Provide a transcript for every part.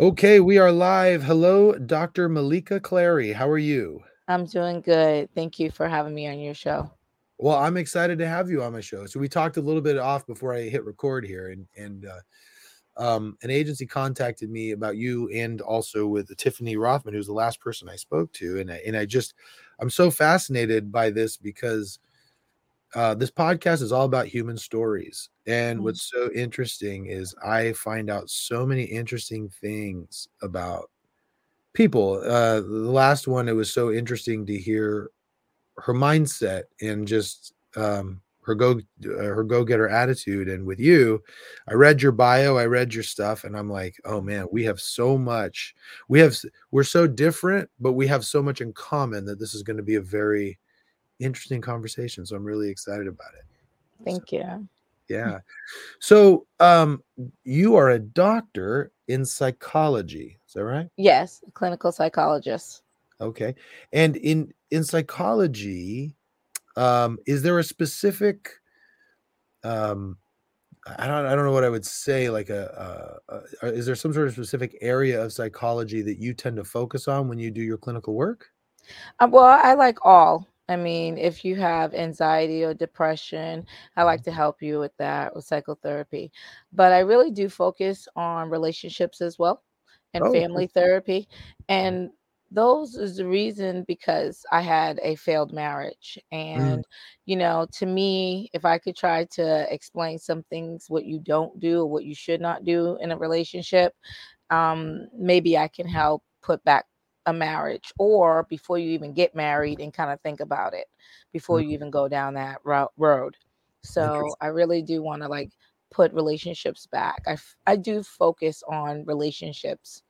Okay, we are live. Hello, Dr. Maleeka Clary. How are you? I'm doing good. Thank you for having me on your show. Well, I'm excited to have you on my show. So we talked a little bit off before I hit record here, and and uh, um, an agency contacted me about you, and also with Tiffany Rothman, who's the last person I spoke to, and I, and I just I'm so fascinated by this because uh, this podcast is all about human stories. And Mm. what's so interesting is I find out so many interesting things about people. Uh, the last one, it was so interesting to hear her mindset and just um, her go uh, her go getter attitude. And with you, I read your bio, I read your stuff, and I'm like, oh man, we have so much. We have we're so different, but we have so much in common that this is going to be a very interesting conversation. So I'm really excited about it. So, Thank you. yeah. So um, you are a doctor in psychology. Is that right? Yes, clinical psychologist. Okay. And in in psychology, um, is there a specific um I don't I don't know what I would say like a, uh, uh, is there some sort of specific area of psychology that you tend to focus on when you do your clinical work? Uh, well, I like all. I mean, if you have anxiety or depression, I like to help you with that with psychotherapy. But I really do focus on relationships as well and Oh, family therapy. And those is the reason because I had a failed marriage. Mm, And, you know, to me, if I could try to explain some things, what you don't do or what you should not do in a relationship, um, maybe I can help put back a marriage or before you even get married and kind of think about it before you mm, even go down that route road. So. I really do want to like put relationships back. I f- I do focus on relationships.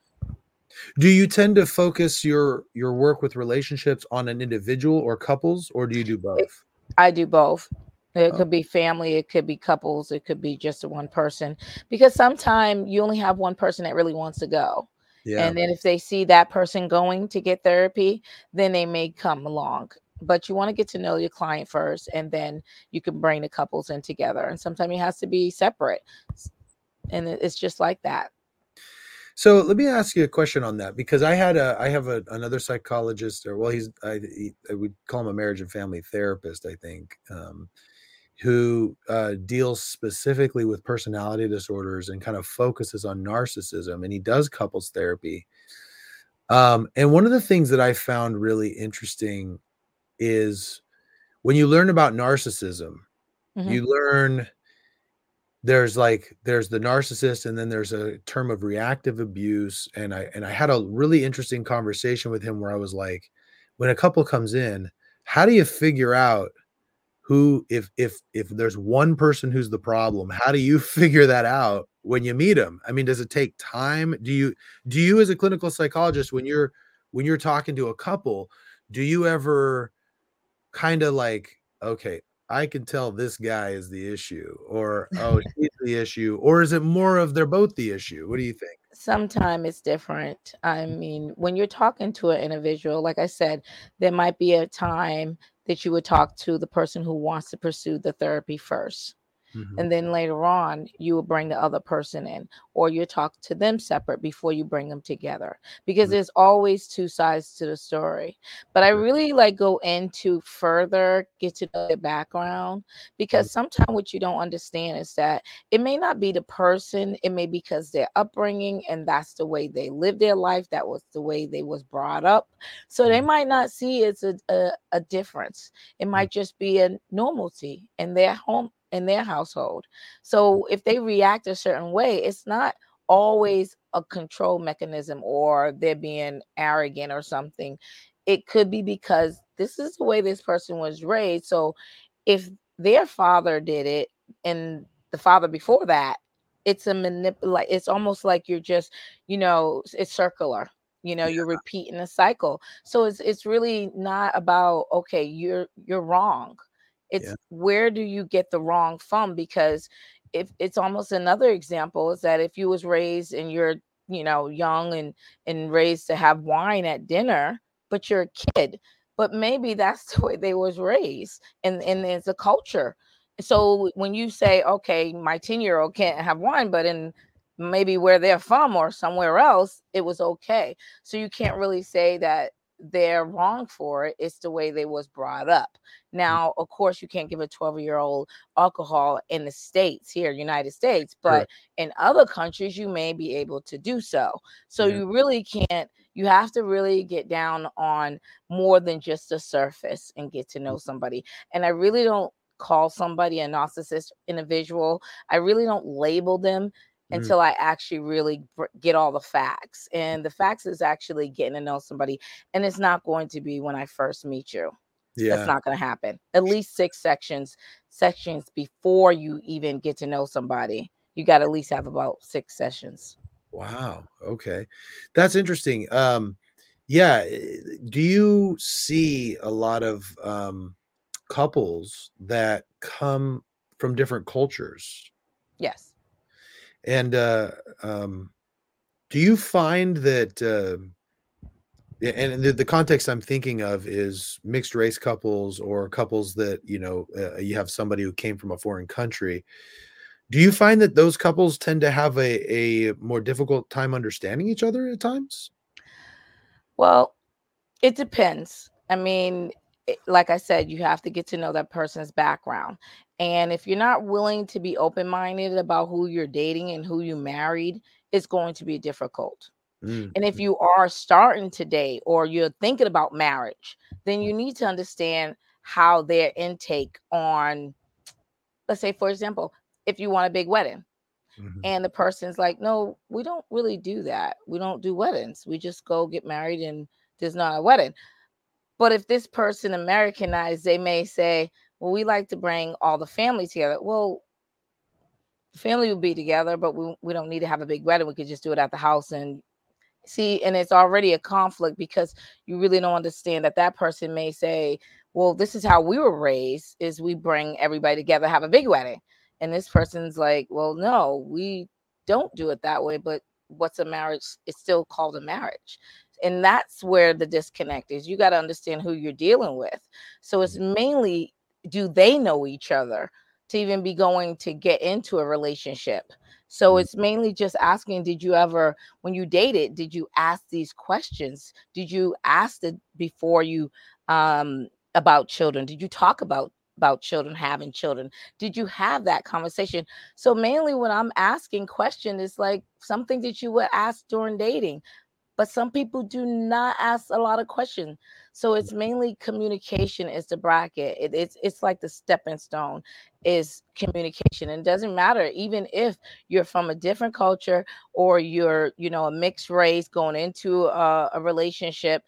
Do you tend to focus your your work with relationships on an individual or couples, or do you do It, both? I do both. It Oh, could be family, it could be couples, it could be just one person because sometimes you only have one person that really wants to go. Yeah. And then if they see that person going to get therapy, then they may come along. But you want to get to know your client first, and then you can bring the couples in together. And sometimes it has to be separate. And it's just like that. So let me ask you a question on that because I had a I have a, another psychologist or well he's I, he, I would call him a marriage and family therapist I think um, who uh, deals specifically with personality disorders and kind of focuses on narcissism and he does couples therapy. Um, and one of the things that I found really interesting is when you learn about narcissism hmm you learn there's like there's the narcissist and then there's a term of reactive abuse and i and i had a really interesting conversation with him where i was like when a couple comes in how do you figure out who if if if there's one person who's the problem how do you figure that out when you meet them i mean does it take time do you do you as a clinical psychologist when you're when you're talking to a couple do you ever kind of like, okay, I can tell this guy is the issue, or oh, she's the issue, or is it more of they're both the issue? What do you think? Sometimes it's different. I mean, when you're talking to an individual, like I said, there might be a time that you would talk to the person who wants to pursue the therapy first. Mhm, and then later on you will bring the other person in or you talk to them separate before you bring them together because mm, there's always two sides to the story. But i really like go into further get to know their background because sometimes what you don't understand is that it may not be the person it may be because their upbringing and that's the way they live their life that was the way they was brought up. So they mm, might not see it's a, a, a difference. It might just be a normalcy in their home in their household. So if they react a certain way, it's not always a control mechanism or they're being arrogant or something. It could be because this is the way this person was raised. So if their father did it and the father before that, it's a manipulate it's almost like you're just, you know, it's circular. You know, yeah, you're repeating a cycle. So it's it's really not about okay, you're you're wrong yeah, it's where do you get the wrong from? Because if it's almost another example is that if you was raised and you're, you know, young and and raised to have wine at dinner, but you're a kid, but maybe that's the way they was raised and and it's a culture. So when you say, okay, my 10 year old can't have wine, but in maybe where they're from or somewhere else, it was okay. So you can't really say that they're wrong for it. It's the way they was brought up. Mm. Now, of course, you can't give a 12 year old alcohol in the States here, United States, but in other countries, you may be able to do so. So Yeah. you really can't, you have to really get down on more than just the surface and get to Mm. know somebody. And I really don't call somebody a narcissist individual. I really don't label them Mm. until I actually really br- get all the facts. And the facts is actually getting to know somebody. And it's not going to be when I first meet you. Yeah. That's not going to happen. At least six sections, sections before you even get to know somebody. You got to at least have about six sessions. Wow. Okay. That's interesting. Um, yeah. eh, Do you see a lot of um, couples that come from different cultures? Yes. And uh, um, do you find that, uh, and the, the context I'm thinking of is mixed race couples or couples that, you know, uh, you have somebody who came from a foreign country. Do you find that those couples tend to have a, a more difficult time understanding each other at times? Well, it depends. I mean, like I said, you have to get to know that person's background. And if you're not willing to be open minded about who you're dating and who you married, it's going to be difficult. Mm, And if mm, you are starting today or you're thinking about marriage, then you need to understand how their intake on, let's say, for example, if you want a big wedding mhm, and the person's like, no, we don't really do that. We don't do weddings. We just go get married and there's not a wedding. But if this person Americanized, they may say, well, we like to bring all the family together. Well, family will be together, but we, we don't need to have a big wedding. We could just do it at the house and see. And it's already a conflict because you really don't understand that that person may say, well, this is how we were raised is we bring everybody together, have a big wedding. And this person's like, well, no, we don't do it that way. But what's a marriage? It's still called a marriage. And that's where the disconnect is. You got to understand who you're dealing with. So it's mainly do they know each other to even be going to get into a relationship? So Mm. it's mainly just asking, did you ever, when you dated, did you ask these questions? Did you ask it before you um about children? Did you talk about about children having children? Did you have that conversation? So mainly when I'm asking question is like something that you would ask during dating. But some people do not ask a lot of questions. So it's mm-hmm. mainly communication is the bracket. It, it's it's like the stepping stone is communication. And it doesn't matter even if you're from a different culture or you're you know a mixed race going into a, a relationship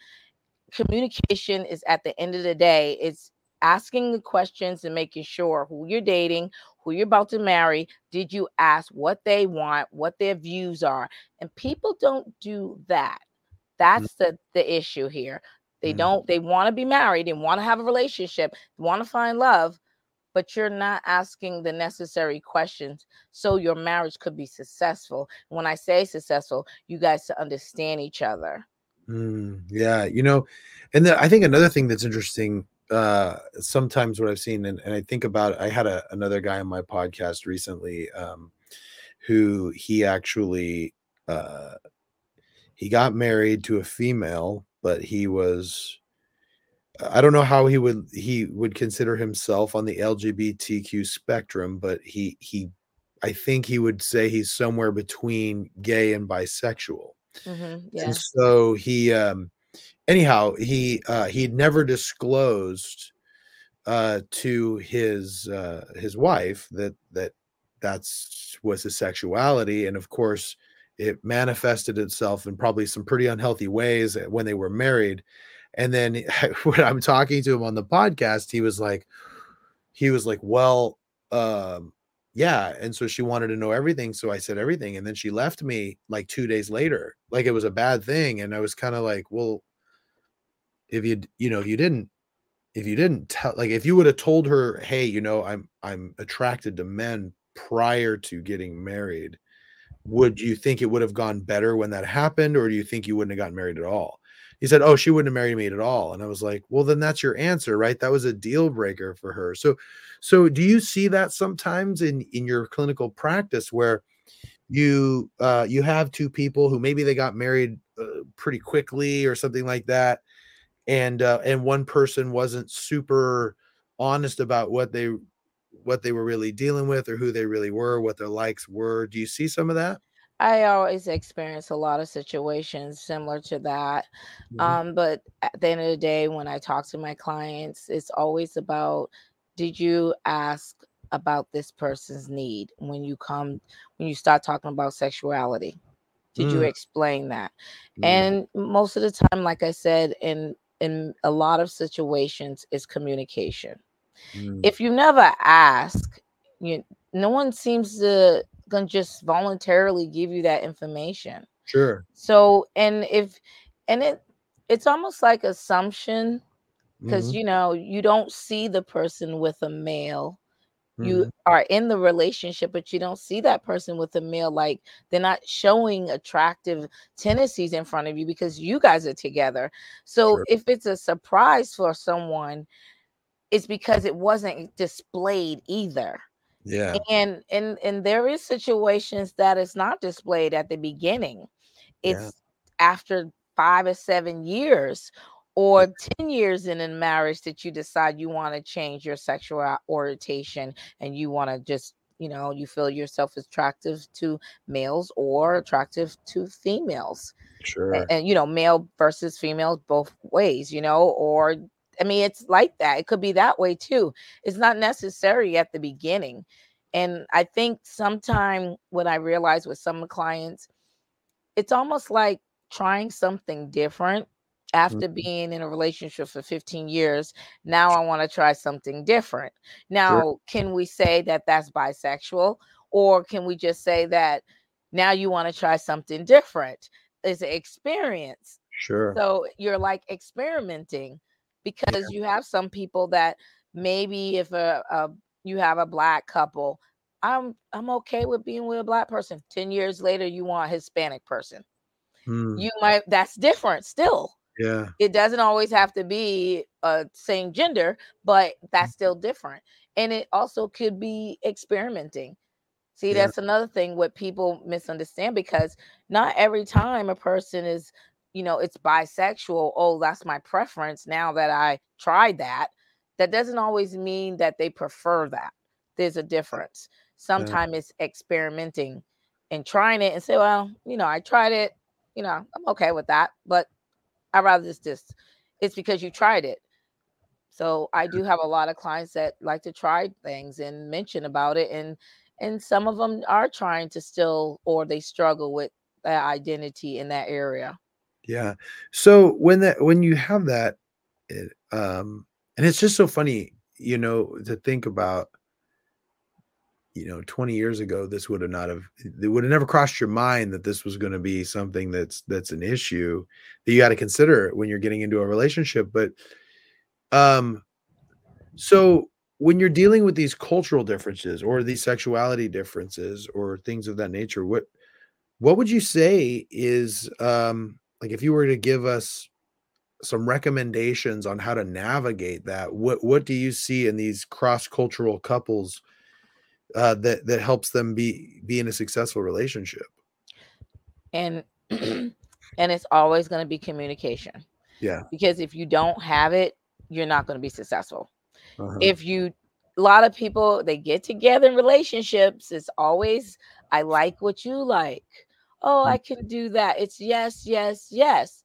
communication is at the end of the day it's asking the questions and making sure who you're dating who you're about to marry did you ask what they want what their views are and people don't do that. That's the the issue here. They Mm. don't they want to be married and want to have a relationship want to find love but you're not asking the necessary questions so your marriage could be successful. When i say successful you guys to understand each other. Mm, yeah, you know, and the, I think another thing that's interesting, uh, sometimes what I've seen, and, and I think about, I had a, another guy on my podcast recently, um, who he actually, uh, he got married to a female, but he was, I don't know how he would, he would consider himself on the LGBTQ spectrum, but he, he, I think he would say he's somewhere between gay and bisexual. Mhm, yeah And so he um anyhow, he uh he'd never disclosed uh to his uh his wife that that that's was his sexuality and of course it manifested itself in probably some pretty unhealthy ways uh, when they were married. And then when i'm talking to him on the podcast he was like he was like well um yeah. And so she wanted to know everything so i said everything and then she left me like two days later. Like it was a bad thing and i was kind of like well if you you know if you didn't if you didn't tell like if you would have told her hey you know i'm i'm attracted to men prior to getting married would you think it would have gone better when that happened or do you think you wouldn't have gotten married at all? He said oh she wouldn't have married me at all and i was like well then that's your answer right? That was a deal breaker for her. So so do you see that sometimes in in your clinical practice where you uh you have two people who maybe they got married uh, pretty quickly or something like that and uh and one person wasn't super honest about what they what they were really dealing with or who they really were what their likes were do you see some of that I always experience a lot of situations similar to that. Mhm. Um, but at the end of the day, when I talk to my clients, it's always about did you ask about this person's need when you come when you start talking about sexuality? Did you Mm, explain that? mm, And most of the time, like I said, in in a lot of situations, is communication mm. if you never ask, you no one seems to gonna just voluntarily give you that information. sure So, and if and it it's almost like assumption because Mhm, you know you don't see the person with a male. You mhm. are in the relationship, but you don't see that person with a male. Like they're not showing attractive tendencies in front of you because you guys are together. So sure if it's a surprise for someone, it's because it wasn't displayed either yeah and and and there is situations that it's not displayed at the beginning yeah it's after five or seven years or mm. 10 years in a marriage that you decide you want to change your sexual orientation and you want to just you know you feel yourself attractive to males or attractive to females. Sure. and, you know male versus female both ways you know or i mean it's like that it could be that way too. It's not necessary at the beginning and i think sometime when i realize with some clients it's almost like trying something different after Mhm. being in a relationship for 15 years now i want to try something different. Sure. Now can we say that that's bisexual? Or can we just say that now you want to try something different? Is an experience. Sure. So you're like experimenting yeah. because you have some people that maybe if a, a you have a black couple i'm i'm okay with being with a black person. 10 years later you want a hispanic person. Mm, you might that's different still yeah. it doesn't always have to be uh same gender but that's still different and it also could be experimenting. See yeah. that's another thing what people misunderstand because not every time a person is you know it's bisexual oh that's my preference now that i tried that that doesn't always mean that they prefer that. There's a difference. Yeah. Sometimes it's experimenting and trying it and say well you know i tried it you know i'm okay with that but I rather this this. It's because you tried it. So I do have a lot of clients that like to try things and mention about it, and and some of them are trying to still or they struggle with that identity in that area. Yeah. So when that when you have that, it, um, and it's just so funny, you know, to think about, you know, 20 years ago, this would have not have it would have never crossed your mind that this was going to be something that's that's an issue that you got to consider when you're getting into a relationship. But um, so when you're dealing with these cultural differences or these sexuality differences or things of that nature, what what would you say is um like if you were to give us some recommendations on how to navigate that. What what do you see in these cross-cultural couples uh, that that helps them be be in a successful relationship? And and it's always going to be communication Yeah. because if you don't have it, you're not going to be successful. Uh-huh. if you a lot of people they get together in relationships it's always i like what you like oh Mm, i can do that it's yes yes yes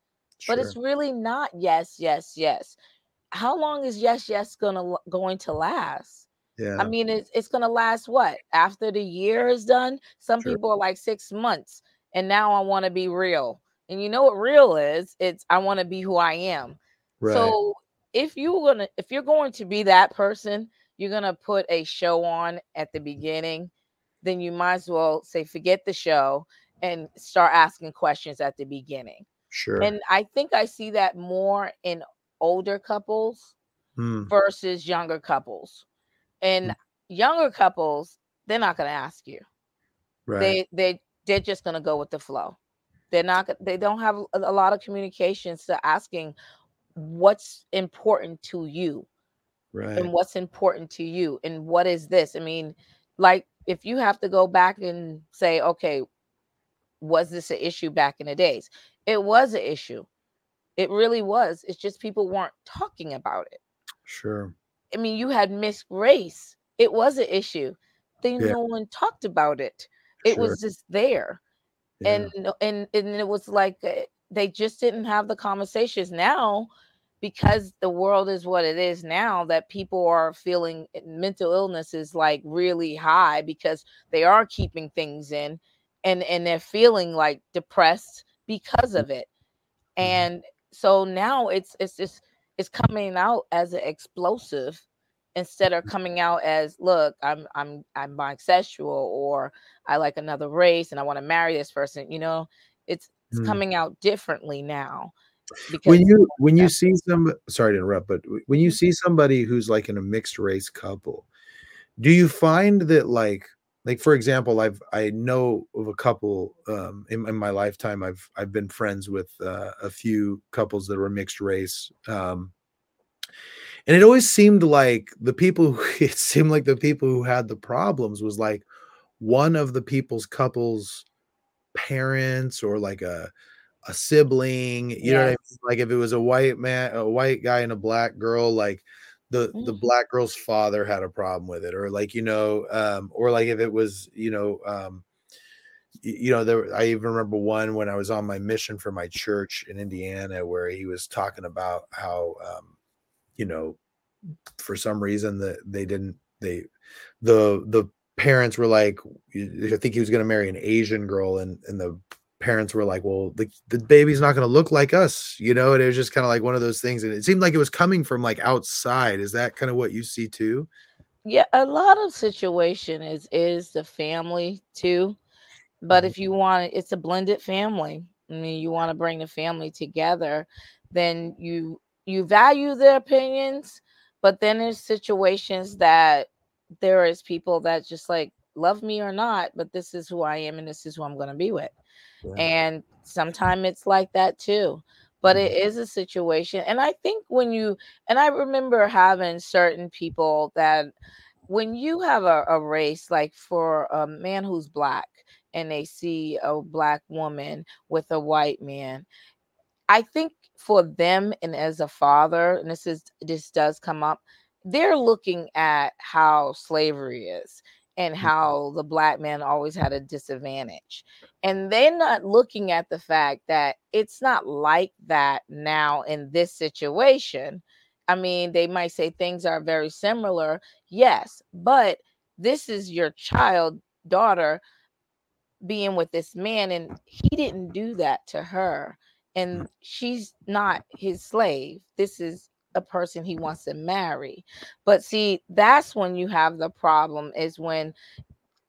but it's really not yes yes yes how long is yes yes gonna going to last i mean it's, it's gonna last what after the year is done some Sure. people are like six months and now i want to be real and you know what real is it's i want to be who i am Right. so if you're gonna if you're going to be that person, you're gonna put a show on at the beginning, then you might as well say forget the show and start asking questions at the beginning. Sure. And I think I see that more in older couples Mm, versus younger couples. And mm, younger couples, they're not gonna ask you. Right. They they they're just gonna go with the flow. They're not they don't have a, a lot of communications to asking what's important to you Right. and what's important to you and what is this i mean like if you have to go back and say, okay, was this an issue back in the days? It was an issue. It really was. It's just people weren't talking about it. Sure. I mean, you had mixed race. It was an issue. Then Yeah. no one talked about it. It Sure. was just there. Yeah. And and and it was like uh, they just didn't have the conversations now because the world is what it is now that people are feeling uh, mental illness is like really high because they are keeping things in and and they're feeling like depressed because of it Mhm. and so now it's it's just it's coming out as an explosive instead of coming out as look i'm i'm i'm bisexual or i like another race and i want to marry this person you know it's it's Mm. coming out differently now when you when you see some sorry to interrupt but when you Mhm. see somebody who's like in a mixed race couple do you find that like like for example i've i know of a couple um in, in my lifetime i've i've been friends with uh, a few couples that were mixed race um and it always seemed like the people who it seemed like the people who had the problems was like one of the people's couples parents or like a a sibling you know what I mean? like if it was a white man a white guy and a black girl like the the Mhm. black girl's father had a problem with it or like you know um or like if it was you know um you know there i even remember one when i was on my mission for my church in indiana where he was talking about how um you know for some reason that they didn't they the the parents were like i think he was going to marry an asian girl and and the parents were like well the, the baby's not going to look like us you know and it was just kind of like one of those things and it seemed like it was coming from like outside is that kind of what you see too yeah a lot of situation is is the family too but Mhm. if you want it's a blended family i mean you want to bring the family together then you you value their opinions but then there's situations that there is people that just like love me or not but this is who i am and this is who i'm going to be with yeah. and sometimes it's like that too but it mm-hmm. is a situation and i think when you and i remember having certain people that when you have a, a race like for a man who's black and they see a black woman with a white man i think for them and as a father and this is this does come up they're looking at how slavery is and mm. how the black man always had a disadvantage. And they're not looking at the fact that it's not like that now in this situation. I mean they might say things are very similar yes but this is your child daughter being with this man and he didn't do that to her and mm. she's not his slave. This is a person he wants to marry. But see that's when you have the problem is when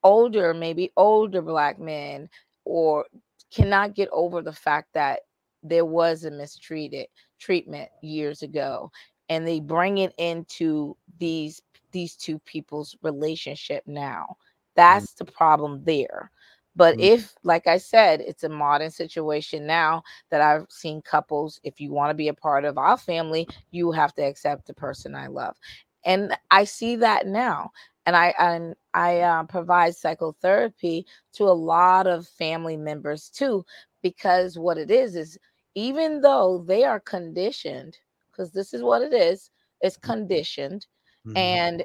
older maybe older black men or cannot get over the fact that there was a mistreated treatment years ago and they bring it into these these two people's relationship now. That's mm-hmm. the problem there but Mm. if like i said it's a modern situation now that i've seen couples if you want to be a part of our family you have to accept the person i love and i see that now and I and I uh, provide psychotherapy to a lot of family members too, because what it is is even though they are conditioned, because this is what it is, it's conditioned, Mhm. and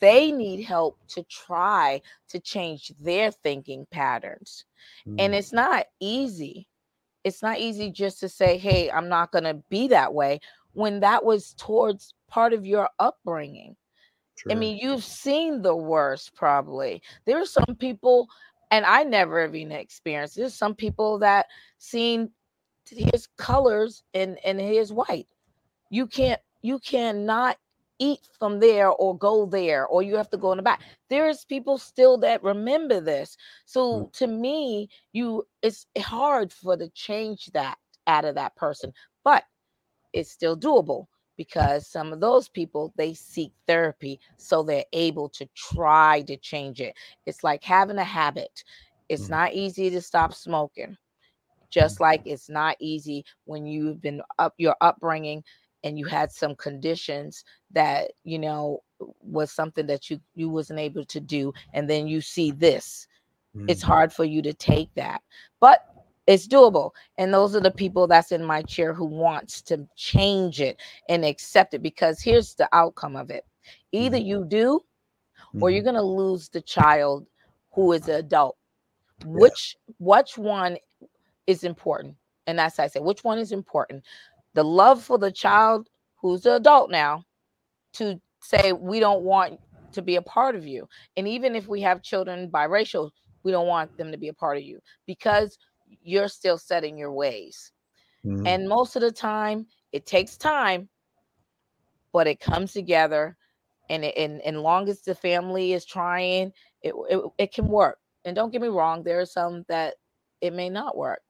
they need help to try to change their thinking patterns, and Mm. it's not easy. It's not easy just to say, "Hey, I'm not going to be that way," when that was towards part of your upbringing. I mean, you've seen the worst probably. There are some people, and I never have even experienced. There's some people that seen his colors and and his white. You can't you cannot eat from there or go there or you have to go in the back. There's people still that remember this. So to me, you it's hard for to change that out of that person, but it's still doable because some of those people they seek therapy so they're able to try to change it it's like having a habit it's Mhm. not easy to stop smoking just like it's not easy when you've been up your upbringing and you had some conditions that you know was something that you you wasn't able to do and then you see this mm-hmm. it's hard for you to take that but it's doable and those are the people that's in my chair who wants to change it and accept it because here's the outcome of it either mm-hmm. you do or mm-hmm. you're going to lose the child who is an adult yeah. which which one is important and that's i say which one is important the love for the child who's an adult now to say we don't want to be a part of you and even if we have children biracial we don't want them to be a part of you because you're still setting your ways mm-hmm. and most of the time it takes time but it comes together and it, and, and long as the family is trying it, it, it can work and don't get me wrong there are some that it may not work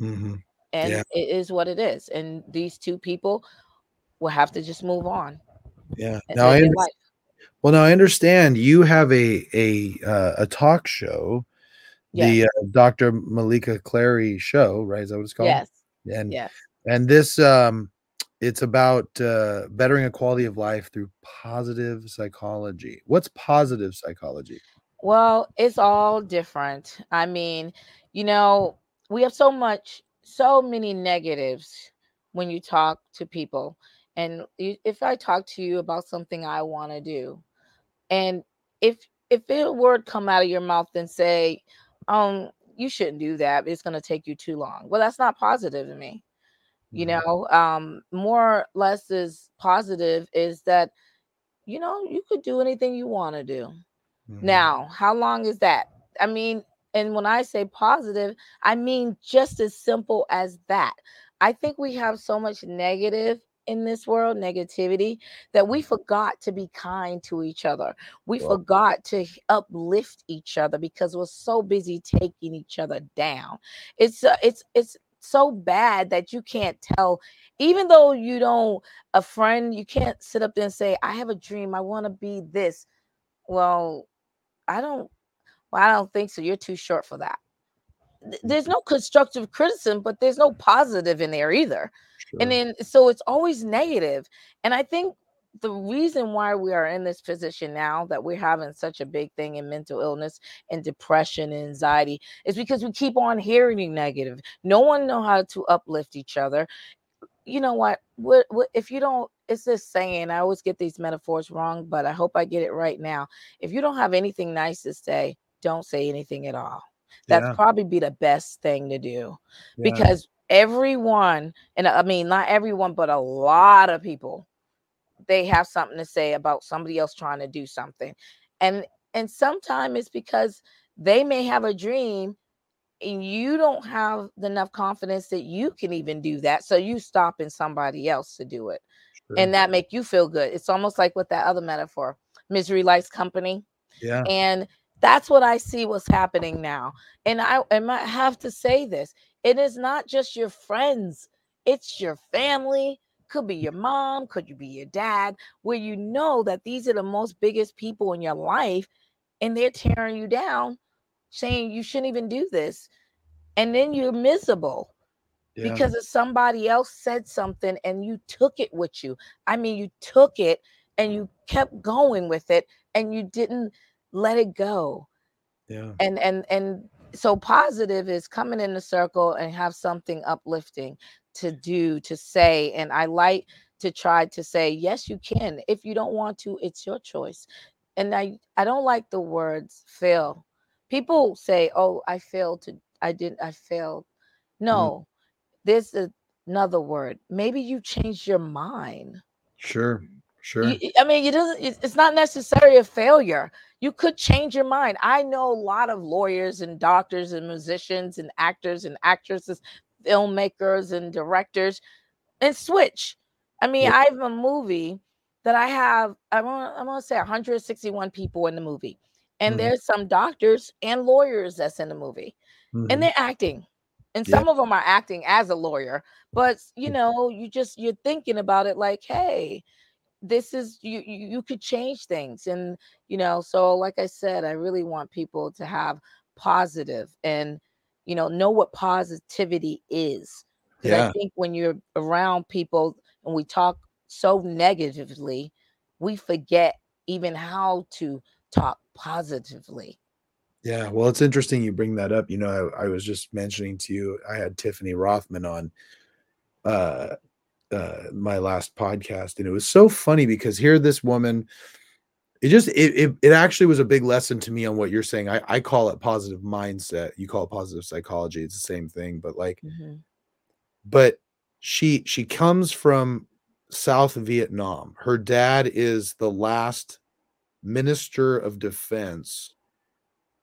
mm-hmm. And yeah. it is what it is and these two people will have to just move on yeah now I well now i understand you have a a uh, a talk show yes. the uh, dr maleeka clary show right is that what it's called yes and yes. and this um it's about uh, bettering a quality of life through positive psychology. What's positive psychology? Well, it's all different. I mean, you know, we have so much, so many negatives when you talk to people. And if I talk to you about something I want to do, and if if a word come out of your mouth and say, um, you shouldn't do that, it's going to take you too long. Well, that's not positive to me you mm-hmm. know um more or less is positive is that you know you could do anything you want to do mm-hmm. now how long is that i mean and when i say positive i mean just as simple as that. I think we have so much negative in this world negativity that we forgot to be kind to each other. We forgot to uplift each other because we're so busy taking each other down. It's uh, it's it's so bad that you can't tell even though you don't a friend you can't sit up there and say i have a dream. I want to be this. Well i don't well i don't think so you're too short for that. Mm, there's mm. no constructive criticism but there's no positive in there either. Sure. and then so it's always negative. negative and i think the reason why we are in this position now that we're having such a big thing in mental illness and depression and anxiety is because we keep on hearing negative. No one know how to uplift each other. You know what? What, what if you don't it's this saying i always get these metaphors wrong but i hope i get it right now. If you don't have anything nice to say don't say anything at all that's yeah. probably be the best thing to do yeah. because everyone and i mean not everyone but a lot of people they have something to say about somebody else trying to do something and and sometimes it's because they may have a dream and you don't have enough confidence that you can even do that so you stopping somebody else to do it sure. and that make you feel good it's almost like with that other metaphor misery likes company yeah and that's what i see what's happening now and i, and I have to say this it is not just your friends it's your family could be your mom, could you be your dad, where you know that these are the most biggest people in your life and they're tearing you down, saying you shouldn't even do this. And then you're miserable yeah. because of somebody else said something and you took it with you. I mean, you took it and you kept going with it and you didn't let it go. Yeah. And and and so positive is coming in the circle and have something uplifting to do, to say. And I like to try to say, yes, you can. If you don't want to, it's your choice. And I, I don't like the words fail. People say, oh, I failed to, I didn't, I failed. Mm-hmm. No, mm-hmm. there's a, another word. Maybe you changed your mind. Sure. Sure. You, I mean, it doesn't. It's not necessarily a failure. You could change your mind. I know a lot of lawyers and doctors and musicians and actors and actresses filmmakers and directors and switch. I mean, yeah. I have a movie that I have, I want, I want to say 161 people in the movie. And mm-hmm. there's some doctors and lawyers that's in the movie. Mm-hmm. And they're acting. And some yeah. of them are acting as a lawyer. But you know, you just you're thinking about it like, hey, this is you you, could change things. And you know, so like I said, I really want people to have positive and you know know what positivity is because yeah. i think when you're around people and we talk so negatively, we forget even how to talk positively. Yeah, well, it's interesting you bring that up. You know, I, I was just mentioning to you, I had Tiffany Rothman on uh uh my last podcast, and it was so funny because here this woman, it just it, it it actually was a big lesson to me on what you're saying. I, I call it positive mindset. You call it positive psychology. It's the same thing, but like, Mm-hmm. but she she comes from South Vietnam. Her dad is the last minister of defense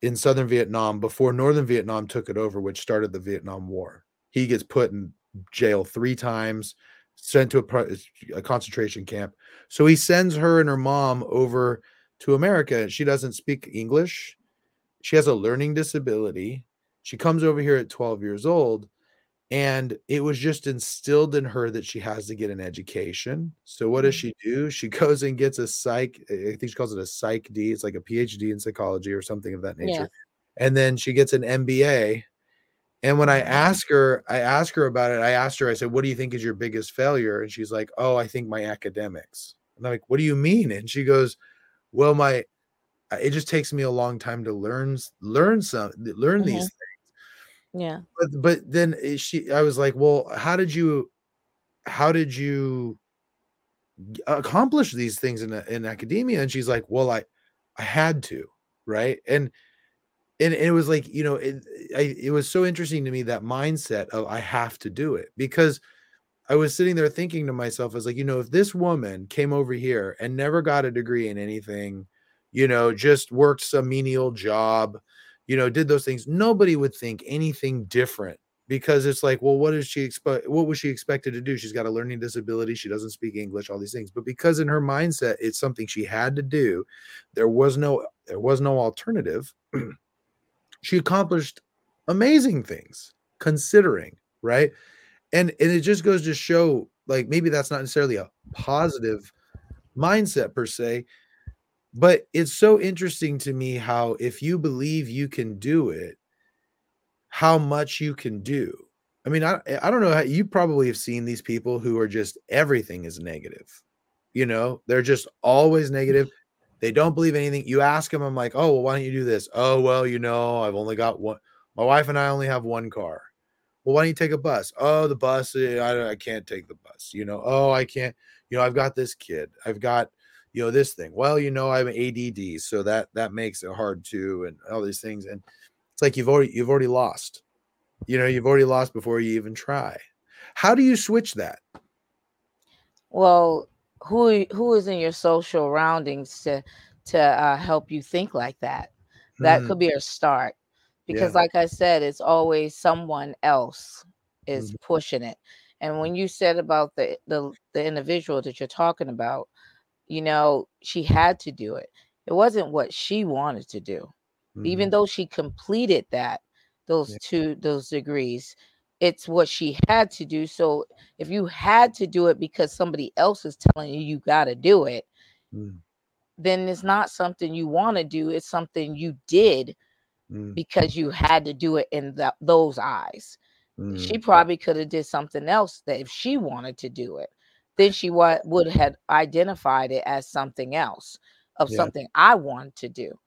in southern Vietnam before northern Vietnam took it over, which started the Vietnam War. He gets put in jail three times, sent to a, a concentration camp. So he sends her and her mom over to America. She doesn't speak English. She has a learning disability. She comes over here at 12 years old and it was just instilled in her that she has to get an education. So what does Mhm. she do? She goes and gets a psych. I think she calls it a psych D. It's like a PhD in psychology or something of that nature. Yes. And then she gets an MBA. And when I ask her, I ask her about it. I asked her, I said, "What do you think is your biggest failure?" And she's like, "Oh, I think my academics." And I'm like, "What do you mean?" And she goes, "Well, my uh, it just takes me a long time to learn learn some learn these things. Yeah. but but then eh, she I was like, "Well, how did you how did you accomplish these things in in academia?" And she's like, "Well, I I had to." Right? And and it was like, you know, it I, it was so interesting to me that mindset of I have to do it because I was sitting there thinking to myself, I was like, you know, if this woman came over here and never got a degree in anything, you know, just worked some menial job, you know, did those things, nobody would think anything different because it's like, well, what is she expect? What was she expected to do? She's got a learning disability. She doesn't speak English, all these things. But because in her mindset, it's something she had to do, there was no, there was no alternative. She accomplished amazing things considering, right? and and it just goes to show like maybe that's not necessarily a positive mindset per se but it's so interesting to me how if you believe you can do it how much you can do. I mean i i don't know how you probably have seen these people who are just everything is negative you know? They're just always negative they don't believe anything you ask them i'm like oh well why don't you do this oh well you know i've only got one my wife and i only have one car well, why don't you take a bus? Oh, the bus, eh, I, I can't take the bus. You know, oh, I can't, you know, I've got this kid. I've got, you know, this thing. Well, you know, I'm ADD, so that that makes it hard too, and all these things. And it's like you've already you've already lost. You know, you've already lost before you even try. How do you switch that? Well, who who is in your social surroundings to to uh, help you think like that? That Mm, could be a start because, yeah. like I said, it's always someone else is Mhm. pushing it. And when you said about the the the individual that you're talking about, you know, she had to do it. It wasn't what she wanted to do. Even Mhm. though she completed that those Yeah. two those degrees, it's what she had to do. So if you had to do it because somebody else is telling you you got to do it, Mm, then it's not something you want to do. It's something you did mm, because you had to do it in the, those eyes. She mm. probably could have did something else that if she wanted to do it, then she wa- would have identified it as something else of Yeah. something I want to do.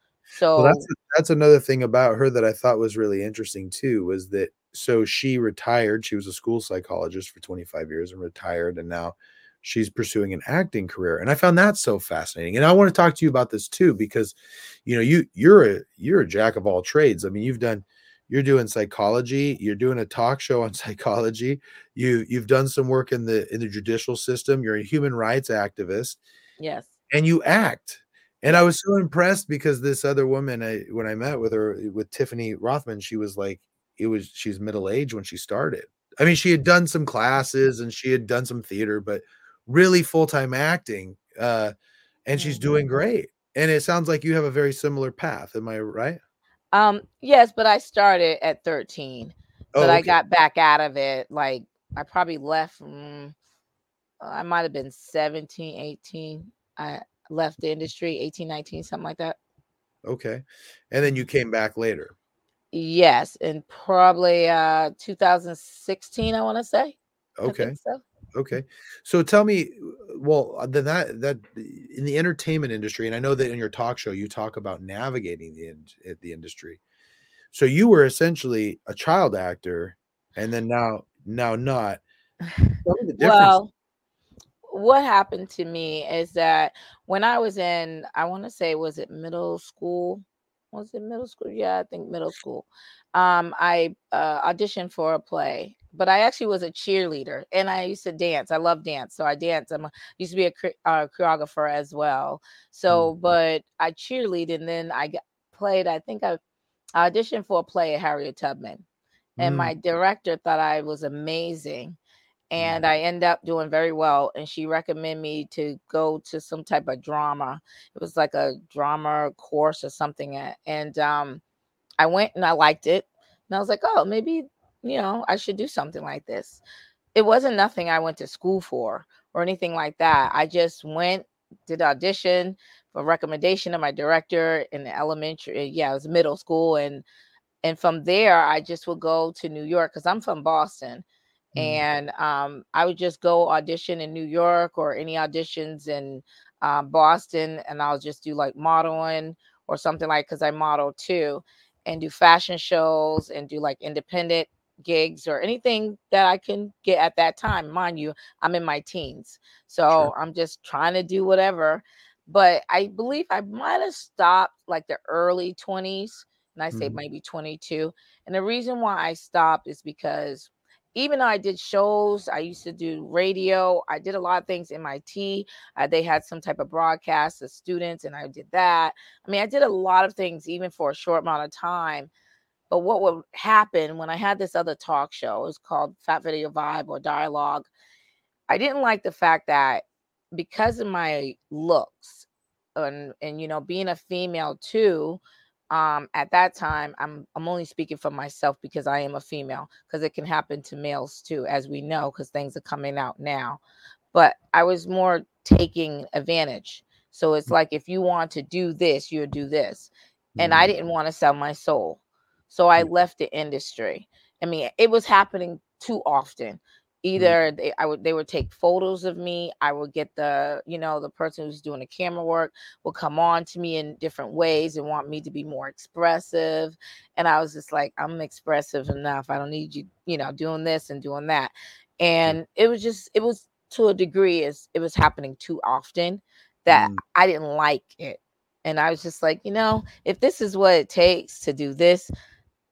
Well, So that's that's another thing about her that I thought was really interesting too, was that so she retired. She was a school psychologist for 25 years and retired, and now she's pursuing an acting career. And I found that so fascinating. And I want to talk to you about this too, because you know, you you're a you're a jack of all trades. I mean, you've done you're doing psychology, you're doing a talk show on psychology, you you've done some work in the in the judicial system, you're a human rights activist, yes. and you act. And I was so impressed because this other woman, I when I met with her with Tiffany Rothman, she was like, it was she's middle aged when she started. I mean, she had done some classes and she had done some theater, but really full time acting. Uh, and she's doing great. And it sounds like you have a very similar path. Am I right? Um, yes, but I started at 13, Oh, but I got back out of it. Like I probably left. mm, I might have been 17, 18. I left the industry 18, 19, something like that. Okay. And then you came back later. Yes, and probably uh 2016, I want to say. Okay. so. Okay. So tell me, well, uh, then that that in the entertainment industry, and I know that in your talk show you talk about navigating the in, eh, the industry. So you were essentially a child actor, and then now now not. well, what happened to me is that when I was in, I want to say, was it middle school? Was it middle school? Yeah, I think middle school. Um, I uh, auditioned for a play, but I actually was a cheerleader and I used to dance. I love dance. So I dance. I'm a, used to be a uh, choreographer as well. So, mm-hmm. but I cheerlead and then I got, played, I think I auditioned for a play at Harriet Tubman. And mm. my director thought I was amazing and I end up doing very well. And she recommended me to go to some type of drama. It was like a drama course or something. And um, I went and I liked it. And I was like, oh, maybe, you know, I should do something like this. It wasn't nothing I went to school for or anything like that. I just went, did audition for recommendation of my director in the elementary. Yeah, it was middle school. And and from there, I just would go to New York because I'm from Boston. Mm-hmm. And um, I would just go audition in New York or any auditions in um, Boston, and I'll just do like modeling or something like because I model too, and do fashion shows and do like independent gigs or anything that I can get at that time. Mind you, I'm in my teens, so sure. I'm just trying to do whatever. But I believe I might have stopped like the early 20s, and I say mm-hmm. maybe 22. And the reason why I stopped is because even though I did shows, I used to do radio. I did a lot of things in my. Uh, they had some type of broadcast of students, and I did that. I mean, I did a lot of things even for a short amount of time. But what would happen when I had this other talk show? It was called Fat Video Vibe or Dialogue. I didn't like the fact that because of my looks and and you know being a female too, um at that time i'm i'm only speaking for myself because i am a female because it can happen to males too as we know because things are coming out now but i was more taking advantage so it's mm. like if you want to do this you do this and i mm. didn't want to sell my soul so i left the industry i mean it was happening too often. Either they I would they would take photos of me. I would get the, you know, the person who's doing the camera work will come on to me in different ways and want me to be more expressive. And I was just like, I'm expressive enough. I don't need you, you know, doing this and doing that. And it was just it was to a degree is it was happening too often that mm. I didn't like it. And I was just like, you know, if this is what it takes to do this,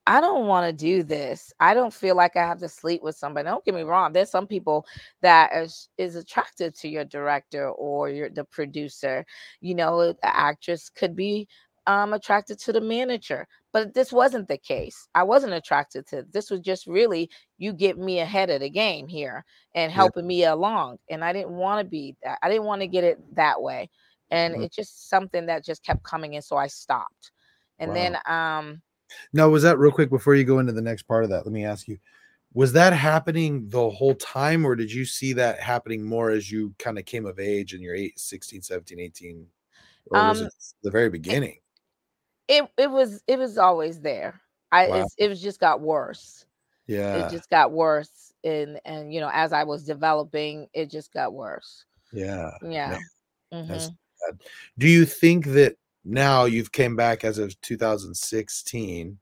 I don't want to do this. I don't feel like I have to sleep with somebody. Don't get me wrong. There's some people that is, is attracted to your director or your the producer. You know, the actress could be um, attracted to the manager, but this wasn't the case. I wasn't attracted to. This was just really you get me ahead of the game here and helping yeah. me along. And I didn't want to be that. I didn't want to get it that way. And mm-hmm. it's just something that just kept coming in, so I stopped. And wow. then um now, was that real quick before you go into the next part of that? Let me ask you, was that happening the whole time, or did you see that happening more as you kind of came of age in your 8, 16, 17, 18? Or was um, it the very beginning? It it was it was always there. I wow. it was just got worse. Yeah. It just got worse. And and you know, as I was developing, it just got worse. Yeah. Yeah. Mm-hmm. Do you think that now you've came back as of 2016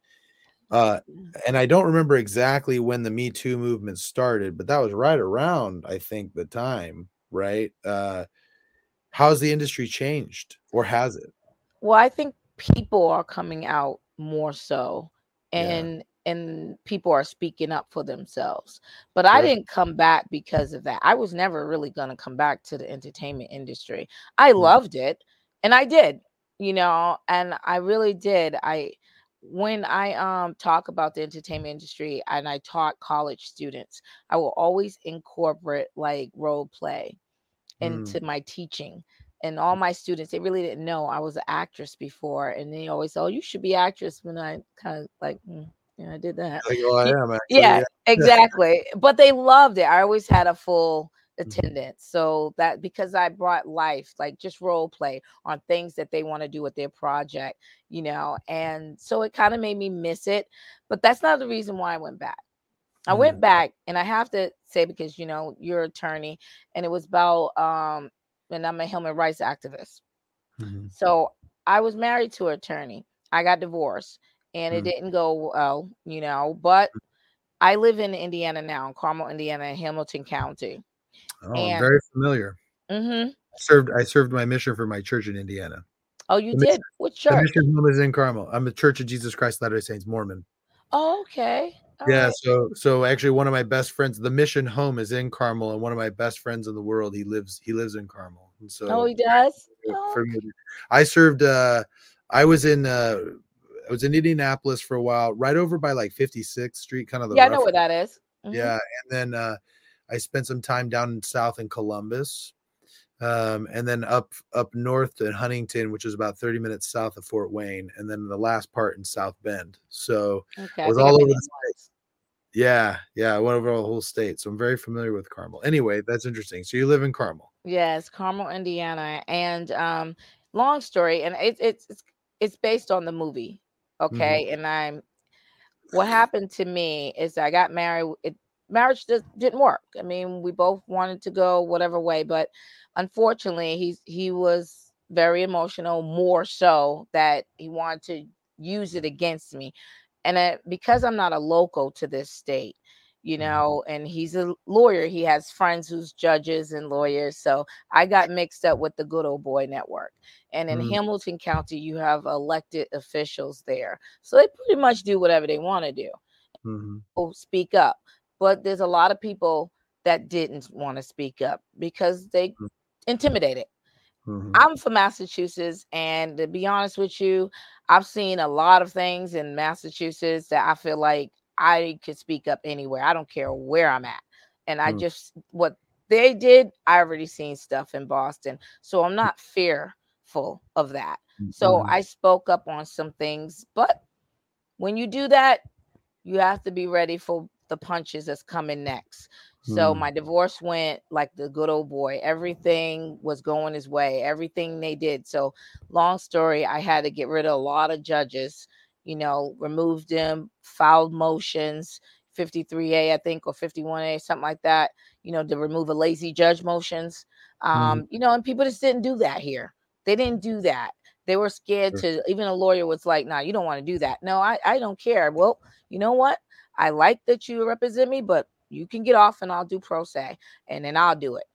uh and i don't remember exactly when the me too movement started but that was right around i think the time right uh how's the industry changed or has it well i think people are coming out more so and yeah. and people are speaking up for themselves but sure. i didn't come back because of that i was never really going to come back to the entertainment industry i mm-hmm. loved it and i did you know, and I really did. I when I um talk about the entertainment industry and I taught college students, I will always incorporate like role play into mm. my teaching. And all my students, they really didn't know I was an actress before, and they always, oh, you should be actress. When I kind of like, mm, yeah, I did that. Like, oh, I am actually, yeah, yeah, exactly. but they loved it. I always had a full. Attendance. So that because I brought life, like just role play on things that they want to do with their project, you know, and so it kind of made me miss it. But that's not the reason why I went back. I mm. went back and I have to say because you know you're attorney and it was about um and I'm a human rights activist. Mm-hmm. So I was married to an attorney. I got divorced and mm. it didn't go well, you know, but mm. I live in Indiana now, in Carmel, Indiana, Hamilton County. Oh, and, very familiar. Mm-hmm. I served I served my mission for my church in Indiana. Oh, you the did? Mission, Which church? Mission home is in Carmel. I'm a Church of Jesus Christ Latter-day Saints Mormon. Oh, okay. All yeah, right. so so actually one of my best friends, the mission home is in Carmel, and one of my best friends in the world, he lives he lives in Carmel. And so Oh, he does? Oh, okay. I served uh I was in uh I was in Indianapolis for a while, right over by like 56th Street, kind of the Yeah, I know where that is. Mm-hmm. Yeah, and then uh I spent some time down south in Columbus um, and then up up north to Huntington, which is about 30 minutes south of Fort Wayne, and then the last part in South Bend. So okay, I was all over the state. Yeah, yeah, I went over the whole state. So I'm very familiar with Carmel. Anyway, that's interesting. So you live in Carmel. Yes, Carmel, Indiana. And um, long story, and it, it's it's it's based on the movie. Mm-hmm. Okay. Mm-hmm. And I'm what happened to me is I got married. It marriage just didn't work. I mean, we both wanted to go whatever way, but unfortunately, he's he was very emotional, more so that he wanted to use it against me. And uh, because I'm not a local to this state, you mm-hmm. know, and he's a lawyer, he has friends who's judges and lawyers. So I got mixed up with the good old boy network. And in mm-hmm. Hamilton County, you have elected officials there. So they pretty much do whatever they want to do. Mm-hmm. Speak up but there's a lot of people that didn't want to speak up because they mm. intimidated. Mm-hmm. I'm from Massachusetts, and to be honest with you, I've seen a lot of things in Massachusetts that I feel like I could speak up anywhere. I don't care where I'm at. And I mm. just what they did, I already seen stuff in Boston. So I'm not fearful of that. Mm-hmm. So I spoke up on some things, but when you do that, you have to be ready for the punches that's coming next. So mm. my divorce went like the good old boy. Everything was going his way. Everything they did. So long story, I had to get rid of a lot of judges, you know, removed them, filed motions, 53A, I think, or 51A, something like that, you know, to remove a lazy judge motions. Mm. Um, mm. you know, and people just didn't do that here. They didn't do that. They were scared to even a lawyer was like, nah, you don't want to do that. No, I, I don't care. Well, you know what? I like that you represent me, but you can get off and I'll do pro se and then I'll do it.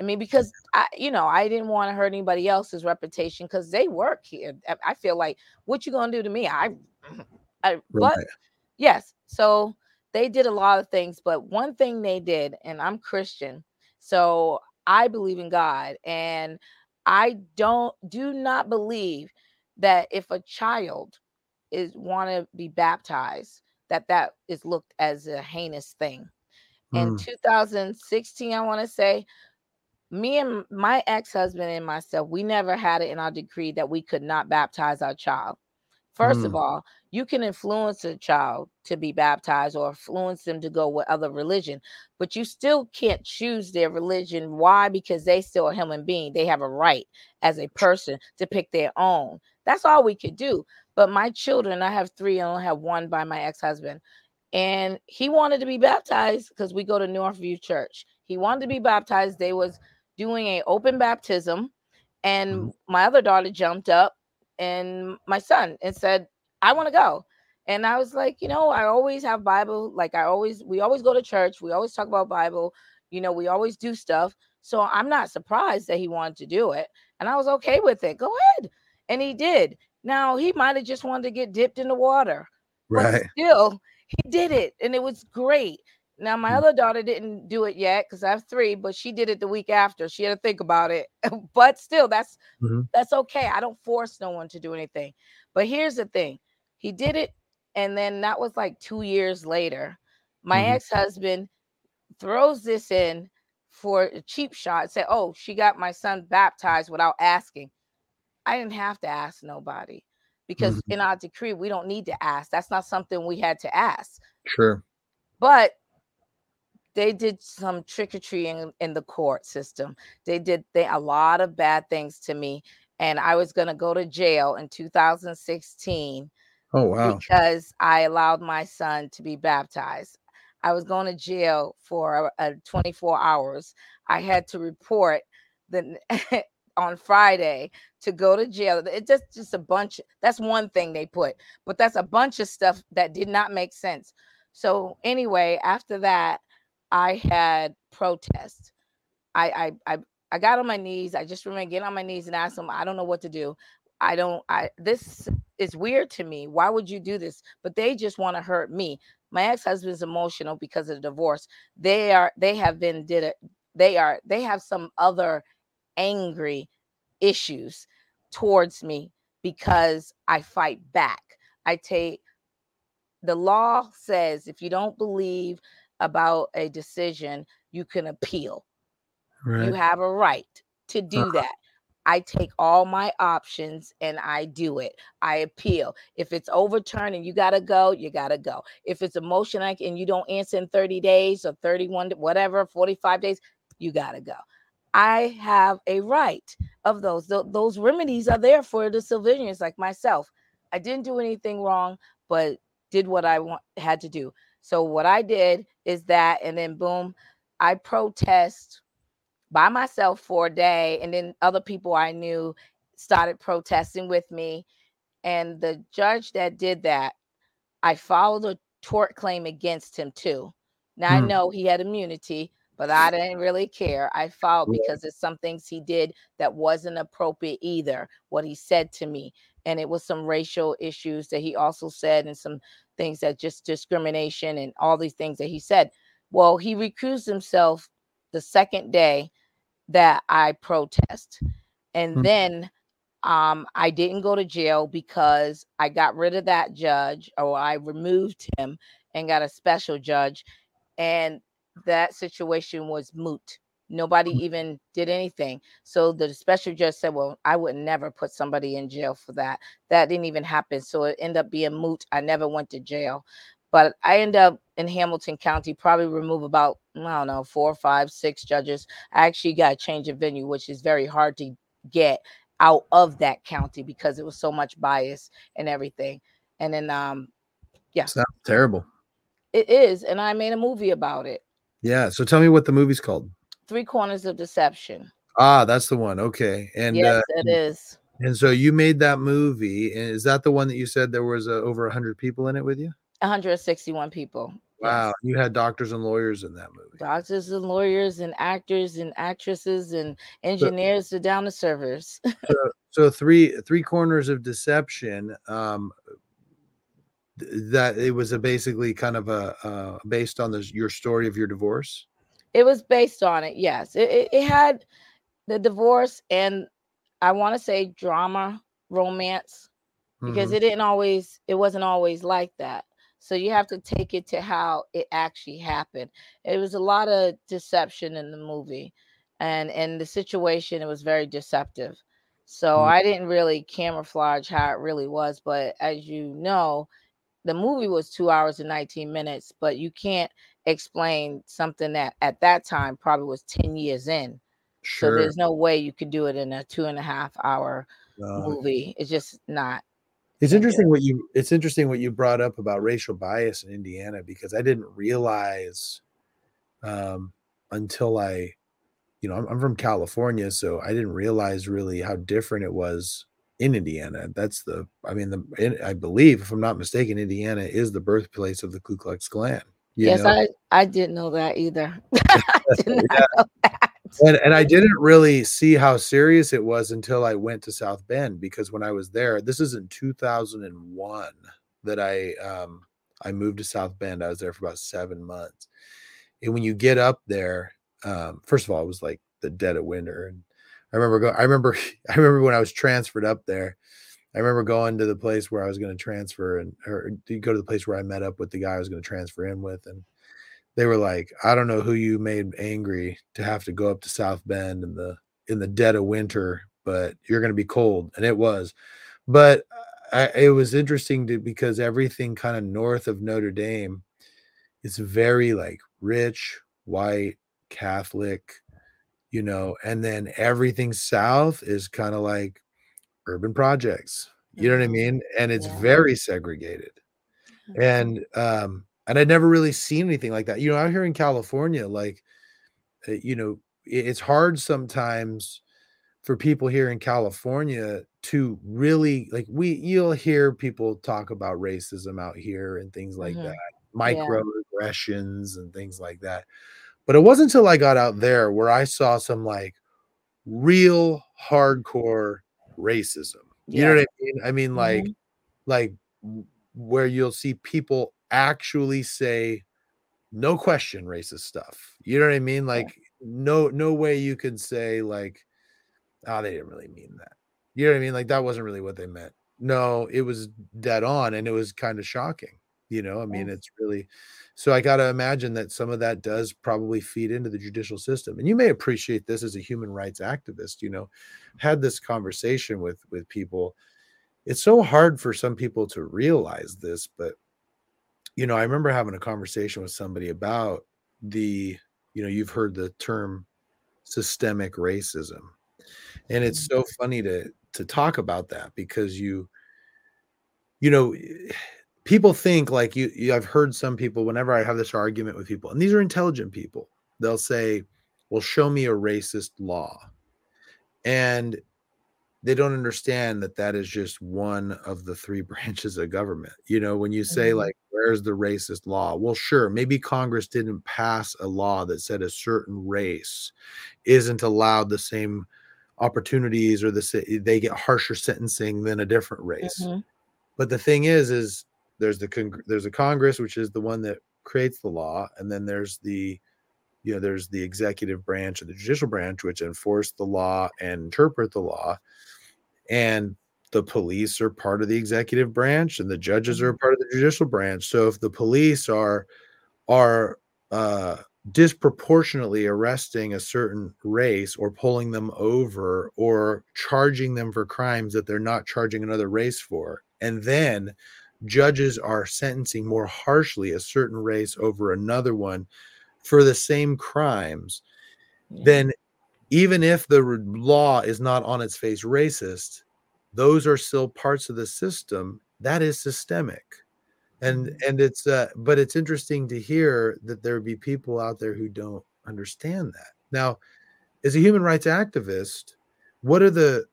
I mean, because I, you know, I didn't want to hurt anybody else's reputation because they work here. I feel like what you gonna do to me? I, mm-hmm. I but yes, so they did a lot of things, but one thing they did, and I'm Christian, so I believe in God, and I don't do not believe that if a child is want to be baptized that that is looked as a heinous thing. Mm. In 2016, I want to say, me and my ex-husband and myself, we never had it in our decree that we could not baptize our child. First mm. of all, you can influence a child to be baptized or influence them to go with other religion, but you still can't choose their religion. Why? Because they still a human being. They have a right as a person to pick their own. That's all we could do. But my children, I have three, I only have one by my ex-husband. And he wanted to be baptized because we go to Northview Church. He wanted to be baptized. They was doing a open baptism, and mm-hmm. my other daughter jumped up and my son and said, I want to go. And I was like, you know, I always have Bible. Like I always, we always go to church. We always talk about Bible. You know, we always do stuff. So I'm not surprised that he wanted to do it. And I was okay with it. Go ahead. And he did. Now he might have just wanted to get dipped in the water. Right. still, he did it and it was great. Now my mm-hmm. other daughter didn't do it yet because I have three, but she did it the week after. She had to think about it. but still, that's mm-hmm. that's okay. I don't force no one to do anything. But here's the thing: he did it, and then that was like two years later. My mm-hmm. ex-husband throws this in for a cheap shot. Say, "Oh, she got my son baptized without asking." I didn't have to ask nobody because mm-hmm. in our decree, we don't need to ask. That's not something we had to ask. Sure. But they did some trickery in, in the court system. They did they, a lot of bad things to me. And I was going to go to jail in 2016. Oh, wow. Because I allowed my son to be baptized. I was going to jail for uh, 24 hours. I had to report the on Friday to go to jail. It's just just a bunch. That's one thing they put, but that's a bunch of stuff that did not make sense. So anyway, after that, I had protests. I I I, I got on my knees. I just remember getting on my knees and asked them, I don't know what to do. I don't I this is weird to me. Why would you do this? But they just want to hurt me. My ex-husband's emotional because of the divorce. They are they have been did it. They are they have some other angry issues towards me because I fight back. I take the law says if you don't believe about a decision, you can appeal. Right. You have a right to do uh-huh. that. I take all my options and I do it. I appeal. If it's overturned and you got to go, you got to go. If it's a motion and you don't answer in 30 days or 31, whatever, 45 days, you got to go. I have a right of those. Th- those remedies are there for the civilians like myself. I didn't do anything wrong, but did what I want, had to do. So what I did is that, and then boom, I protest by myself for a day, and then other people I knew started protesting with me. And the judge that did that, I followed a tort claim against him too. Now hmm. I know he had immunity, but I didn't really care. I filed because it's some things he did that wasn't appropriate either, what he said to me. And it was some racial issues that he also said, and some things that just discrimination and all these things that he said. Well, he recused himself the second day that I protest. And mm-hmm. then um, I didn't go to jail because I got rid of that judge or I removed him and got a special judge. And that situation was moot. Nobody mm. even did anything. So the special judge said, Well, I would never put somebody in jail for that. That didn't even happen. So it ended up being moot. I never went to jail. But I end up in Hamilton County, probably remove about, I don't know, four, five, six judges. I actually got a change of venue, which is very hard to get out of that county because it was so much bias and everything. And then um yeah. Sounds terrible. It is. And I made a movie about it. Yeah. So tell me what the movie's called. Three Corners of Deception. Ah, that's the one. Okay. And yes, uh, it is. And so you made that movie. And is that the one that you said there was uh, over 100 people in it with you? 161 people. Wow. Yes. You had doctors and lawyers in that movie. Doctors and lawyers and actors and actresses and engineers so, down the servers. so, so, three three corners of deception. Um, that it was a basically kind of a uh, based on the, your story of your divorce. It was based on it. Yes, it, it, it had the divorce and I want to say drama, romance, because mm-hmm. it didn't always. It wasn't always like that. So you have to take it to how it actually happened. It was a lot of deception in the movie, and and the situation it was very deceptive. So mm-hmm. I didn't really camouflage how it really was, but as you know, the movie was two hours and 19 minutes, but you can't explain something that at that time probably was 10 years in. Sure. So there's no way you could do it in a two and a half hour movie. It's just not. It's interesting what you it's interesting what you brought up about racial bias in Indiana because I didn't realize um until I you know I'm, I'm from California so I didn't realize really how different it was in Indiana. That's the, I mean, the I believe, if I'm not mistaken, Indiana is the birthplace of the Ku Klux Klan. yes, know? I I didn't know that either. yeah. that. And, and I didn't really see how serious it was until I went to South Bend because when I was there, this is in 2001 that I um I moved to South Bend. I was there for about seven months. And when you get up there, um, first of all, it was like the dead of winter, and I remember go. I remember. I remember when I was transferred up there. I remember going to the place where I was going to transfer and or go to the place where I met up with the guy I was going to transfer in with, and they were like, "I don't know who you made angry to have to go up to South Bend in the in the dead of winter, but you're going to be cold," and it was. But uh, I, it was interesting to because everything kind of north of Notre Dame is very like rich, white, Catholic, you know, and then everything south is kind of like urban projects. You know what I mm-hmm. mean? And it's yeah. very segregated. Mm-hmm. And um and I'd never really seen anything like that. You know, out here in California, like, uh, you know, it's hard sometimes for people here in California to really like we you'll hear people talk about racism out here and things like Mhm. that, Yeah. microaggressions and things like that. But it wasn't until I got out there where I saw some like real hardcore racism. You know what I mean? I mean, like, Mhm. like where you'll see people actually say no question racist stuff. You know what I mean? Yeah. Like, no, no way you could say like, oh, they didn't really mean that. You know what I mean? Like that wasn't really what they meant. No, it was dead on and it was kind of shocking. You know, I mean, Yeah. it's really so I gotta imagine that some of that does probably feed into the judicial system. And you may appreciate this as a human rights activist, you know, had this conversation with with people. It's so hard for some people to realize this, but you know, I remember having a conversation with somebody about the, you know, you've heard the term systemic racism. And it's Mhm. so funny to to talk about that because you you know, people think like you, you I've heard some people whenever I have this argument with people, and these are intelligent people, they'll say, Well, show me a racist law. And they don't understand that that is just one of the three branches of government. You know, when you say, Mhm. like, where's the racist law? Well, sure, maybe Congress didn't pass a law that said a certain race isn't allowed the same opportunities or the they get harsher sentencing than a different race. Mhm. But the thing is, is there's the cong- there's a Congress, which is the one that creates the law, and then there's the you know there's the executive branch and the judicial branch, which enforce the law and interpret the law, and the police are part of the executive branch, and the judges are Mhm. part of the judicial branch. So if the police are are uh, disproportionately arresting a certain race or pulling them over or charging them for crimes that they're not charging another race for. And then judges are sentencing more harshly a certain race over another one for the same crimes. Yeah. Then, even if the law is not on its face racist, those are still parts of the system that is systemic and Mhm. and it's uh but it's interesting to hear that there be people out there who don't understand that now as a human rights activist what are the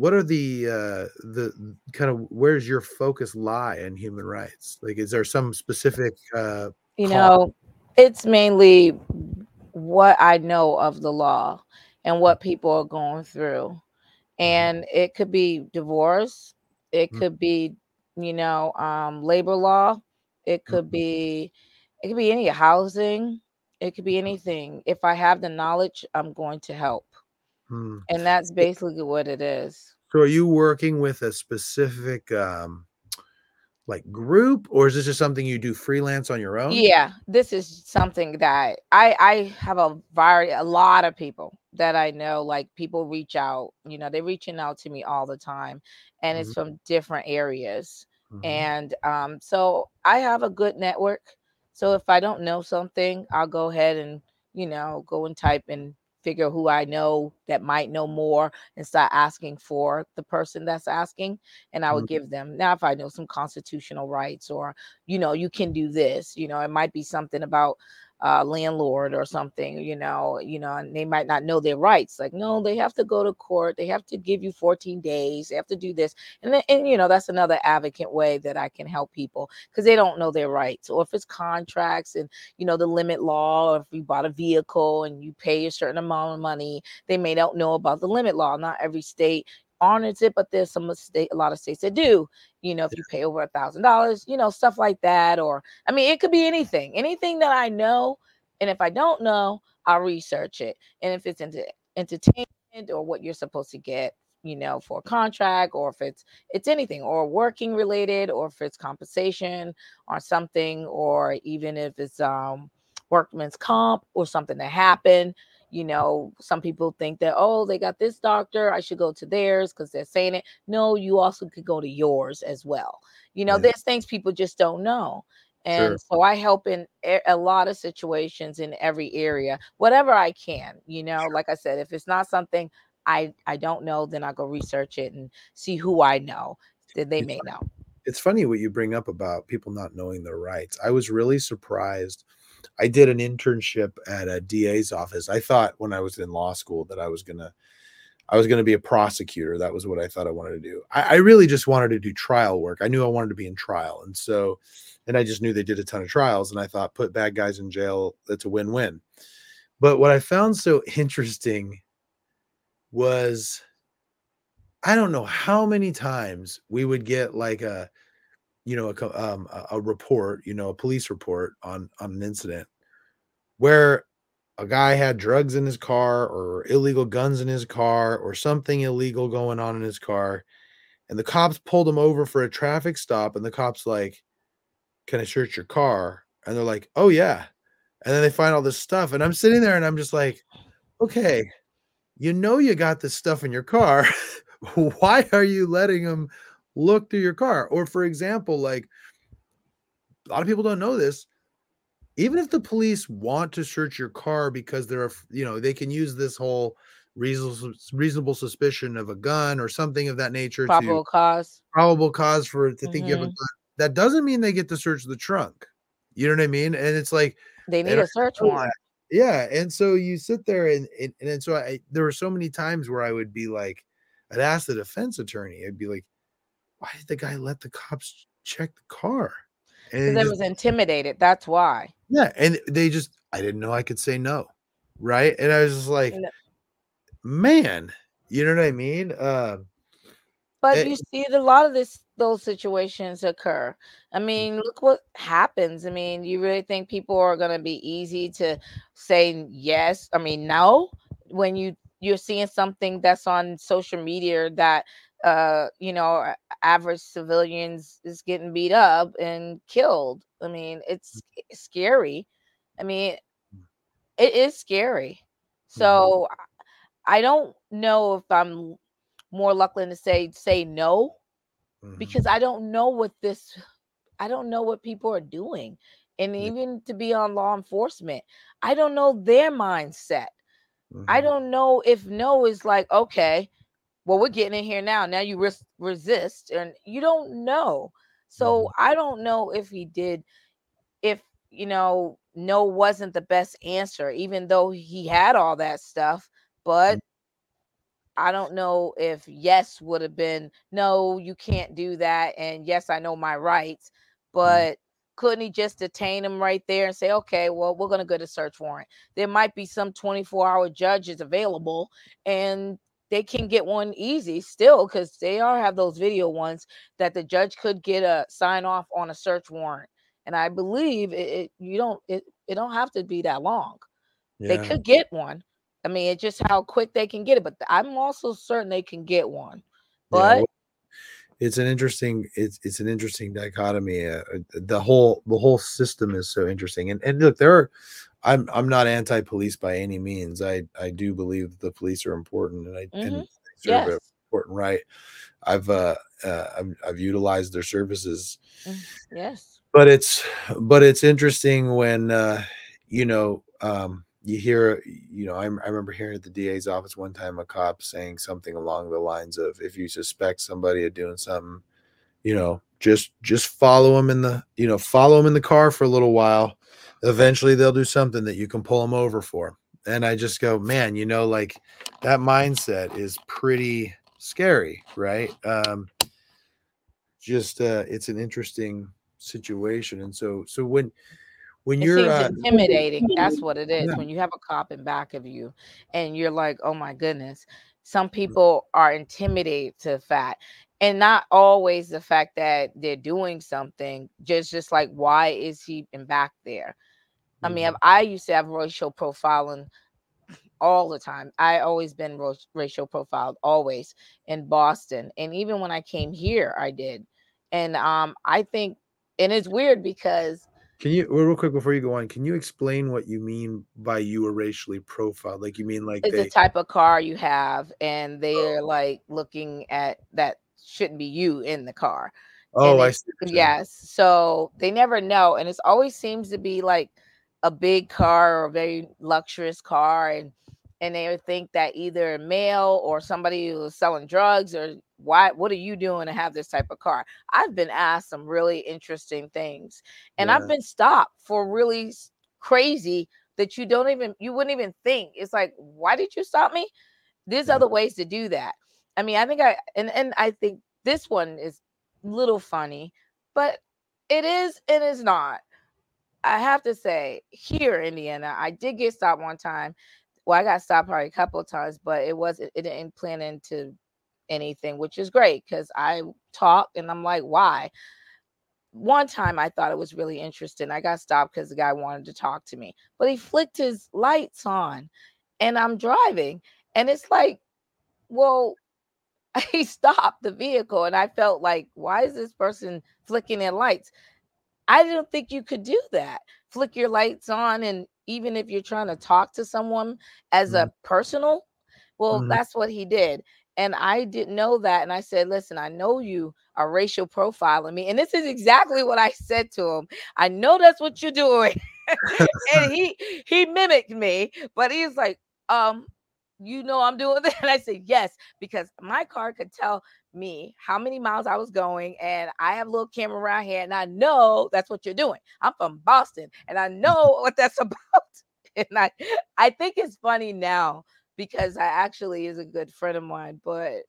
what are the uh the kind of where's your focus lie in human rights? Like is there some specific uh You know, it's mainly what I know of the law and what people are going through. Mhm, And it could be divorce, it mhm, could be, you know, um, labor law, it could mhm, be it could be any housing, it could be mhm, anything. If I have the knowledge, I'm going to help. Mhm. And that's basically what it is. so are you working with a specific um like group or is this just something you do freelance on your own Yeah, this is something that I I have a vari a lot of people that I know, like people reach out, you know, they're reaching out to me all the time and Mhm, it's from different areas. mhm, And um so I have a good network. So if I don't know something, I'll go ahead and, you know, go and type and figure who I know that might know more and start asking for the person that's asking and I would mhm, give them. Now if I know some constitutional rights or you know, you can do this. You know, it might be something about uh landlord or something, you know, you know, and they might not know their rights. Like, no, they have to go to court, they have to give you 14 days, they have to do this. And then and you know, that's another advocate way that I can help people because they don't know their rights. Or if it's contracts and you know the lemon law, or if you bought a vehicle and you pay a certain amount of money, they may not know about the lemon law. Not every state honors it, but there's some state a lot of states that do you know, if you pay over a thousand dollars, you know, stuff like that. Or I mean, it could be anything, anything that I know. And if I don't know, I'll research it. And if it's into entertainment or what you're supposed to get, you know, for a contract, or if it's it's anything, or working related, or if it's compensation or something, or even if it's um workman's comp or something that happened. You know, some people think that, oh, they got this doctor, I should go to theirs because they're saying it. No, you also could go to yours as well. You know, yeah there's things people just don't know. sure And so I help in a a lot of situations in every area, whatever I can. You know, like I said, if it's not something I I don't know, then I go research it and see who I know that they may know. it's funny what you bring up about people not knowing their rights. I was really surprised. I did an internship at a DA's office. I thought when I was in law school that I was gonna I was gonna be a prosecutor. That was what I thought I wanted to do. I, I really just wanted to do trial work. I knew I wanted to be in trial, and so and I just knew they did a ton of trials, and I thought put bad guys in jail. That's a win-win. But what I found so interesting was I don't know how many times we would get like a, you know, a, um, a report, you know, a police report on on an incident where a guy had drugs in his car or illegal guns in his car or something illegal going on in his car, and the cops pulled him over for a traffic stop, and the cops like, "Can I search your car?" And they're like, "Oh yeah," and then they find all this stuff, and I'm sitting there and I'm just like, "Okay." You know you got this stuff in your car. why are you letting them look through your car? Or for example, like a lot of people don't know this. Even if the police want to search your car because they're, you know, they can use this whole reasonable reasonable suspicion of a gun or something of that nature probable cause probable cause for to mm-hmm. think you have a mm-hmm. gun. That doesn't mean they get to search the trunk. You know what I mean? And it's like they need they a search warrant. Yeah, and so you sit there and and, and so I there were so many times where I would be like, I'd ask the defense attorney, I'd be like, why did the guy let the cops check the car? And they was intimidated. That's why. Yeah. And they just, I didn't know I could say no. Right. And I was just like, no. man, you know what I mean? Uh, but it, you see a lot of this those situations occur. I mm. mean, look what happens. I mean, you really think people are going to be easy to say yes? I mean, no. When you you're seeing something that's on social media that uh you know average civilians is getting beat up and killed i mean it's mm. scary i mean mm. it is scary mm-hmm. so i don't know if i'm more likely to say say no mm-hmm. because i don't know what this i don't know what people are doing and even to be on law enforcement i don't know their mindset Mm-hmm. I don't know if no is like, okay, well, we're getting in here now. Now you res- resist, and you don't know. So mm-hmm. I don't know if he did, if you know, no wasn't the best answer, even though he had all that stuff. But mm-hmm. I don't know if yes would have been no, you can't do that. And yes, I know my rights, mm-hmm. but couldn't he just detain him right there and say, okay, well, we're going to go to search warrant? There might be some 24 hour judges available and they can get one easy still because they are have those video ones that the judge could get a sign off on a search warrant. And I believe it, it you don't it, it don't have to be that long. Yeah. They could get one. I mean, it's just how quick they can get it, but I'm also certain they can get one. But yeah, it's an interesting it's it's an interesting dichotomy uh, uh, the whole the whole system is so interesting and and look there are i'm i'm not anti-police by any means i i do believe the police are important and i mm-hmm. and serve yes. important right i've uh, uh I've, I've, utilized their services mm, yes but it's but it's interesting when uh you know um you hear, you know, I, I remember hearing at the DA's office one time a cop saying something along the lines of, if you suspect somebody of doing something, you know, just just follow them in the, you know, follow them in the car for a little while. Eventually, they'll do something that you can pull them over for. And I just go, man, you know, like that mindset is pretty scary, right? Um, just uh, it's an interesting situation, and so so when when it you're uh, intimidating. That's what it is. Yeah. When you have a cop in back of you and you're like, oh my goodness. Some mm. people are intimidated to the fact, and not always the fact that they're doing something, just just like why is he in back there? I mean. I used to have racial profiling all the time. I always been racial profiled, always in Boston, and even when I came here, I did. And um, I think, and it's weird because can you real quick before you go on? Can you explain what you mean by you were racially profiled? Like you mean like it's they... the type of car you have, and they're oh. like looking at that shouldn't be you in the car. Oh, I see. Yes. So they never know, and it always seems to be like a big car or a very luxurious car, and and they would think that either male or somebody who's selling drugs or why what are you doing to have this type of car? I've been asked some really interesting things and Yeah. i've been stopped for really crazy that you don't even you wouldn't even think. It's like why did you stop me? There's Yeah. other ways to do that. I mean i think i and and i think this one is little funny but it is and is not i have to say here in indiana i did get stopped one time well i got stopped probably a couple of times but it wasn't it didn't plan into anything which is great because i talk and i'm like why one time I thought it was really interesting. I got stopped because the guy wanted to talk to me, but he flicked his lights on and I'm driving. And it's like, well, he stopped the vehicle and I felt like, why is this person flicking their lights? I don't think you could do that. Flick your lights on. And even if you're trying to talk to someone as a personal, well, Mhm. that's what he did. And I didn't know that. And I said, listen, I know you are racial profiling me. And this is exactly what I said to him. I know that's what you're doing. and he he mimicked me, but he's like, um, you know I'm doing that. And I said, yes, because my car could tell me how many miles I was going, and I have a little camera around here, and I know that's what you're doing. I'm from Boston, and I know what that's about. And I I think it's funny now because I actually is a good friend of mine, but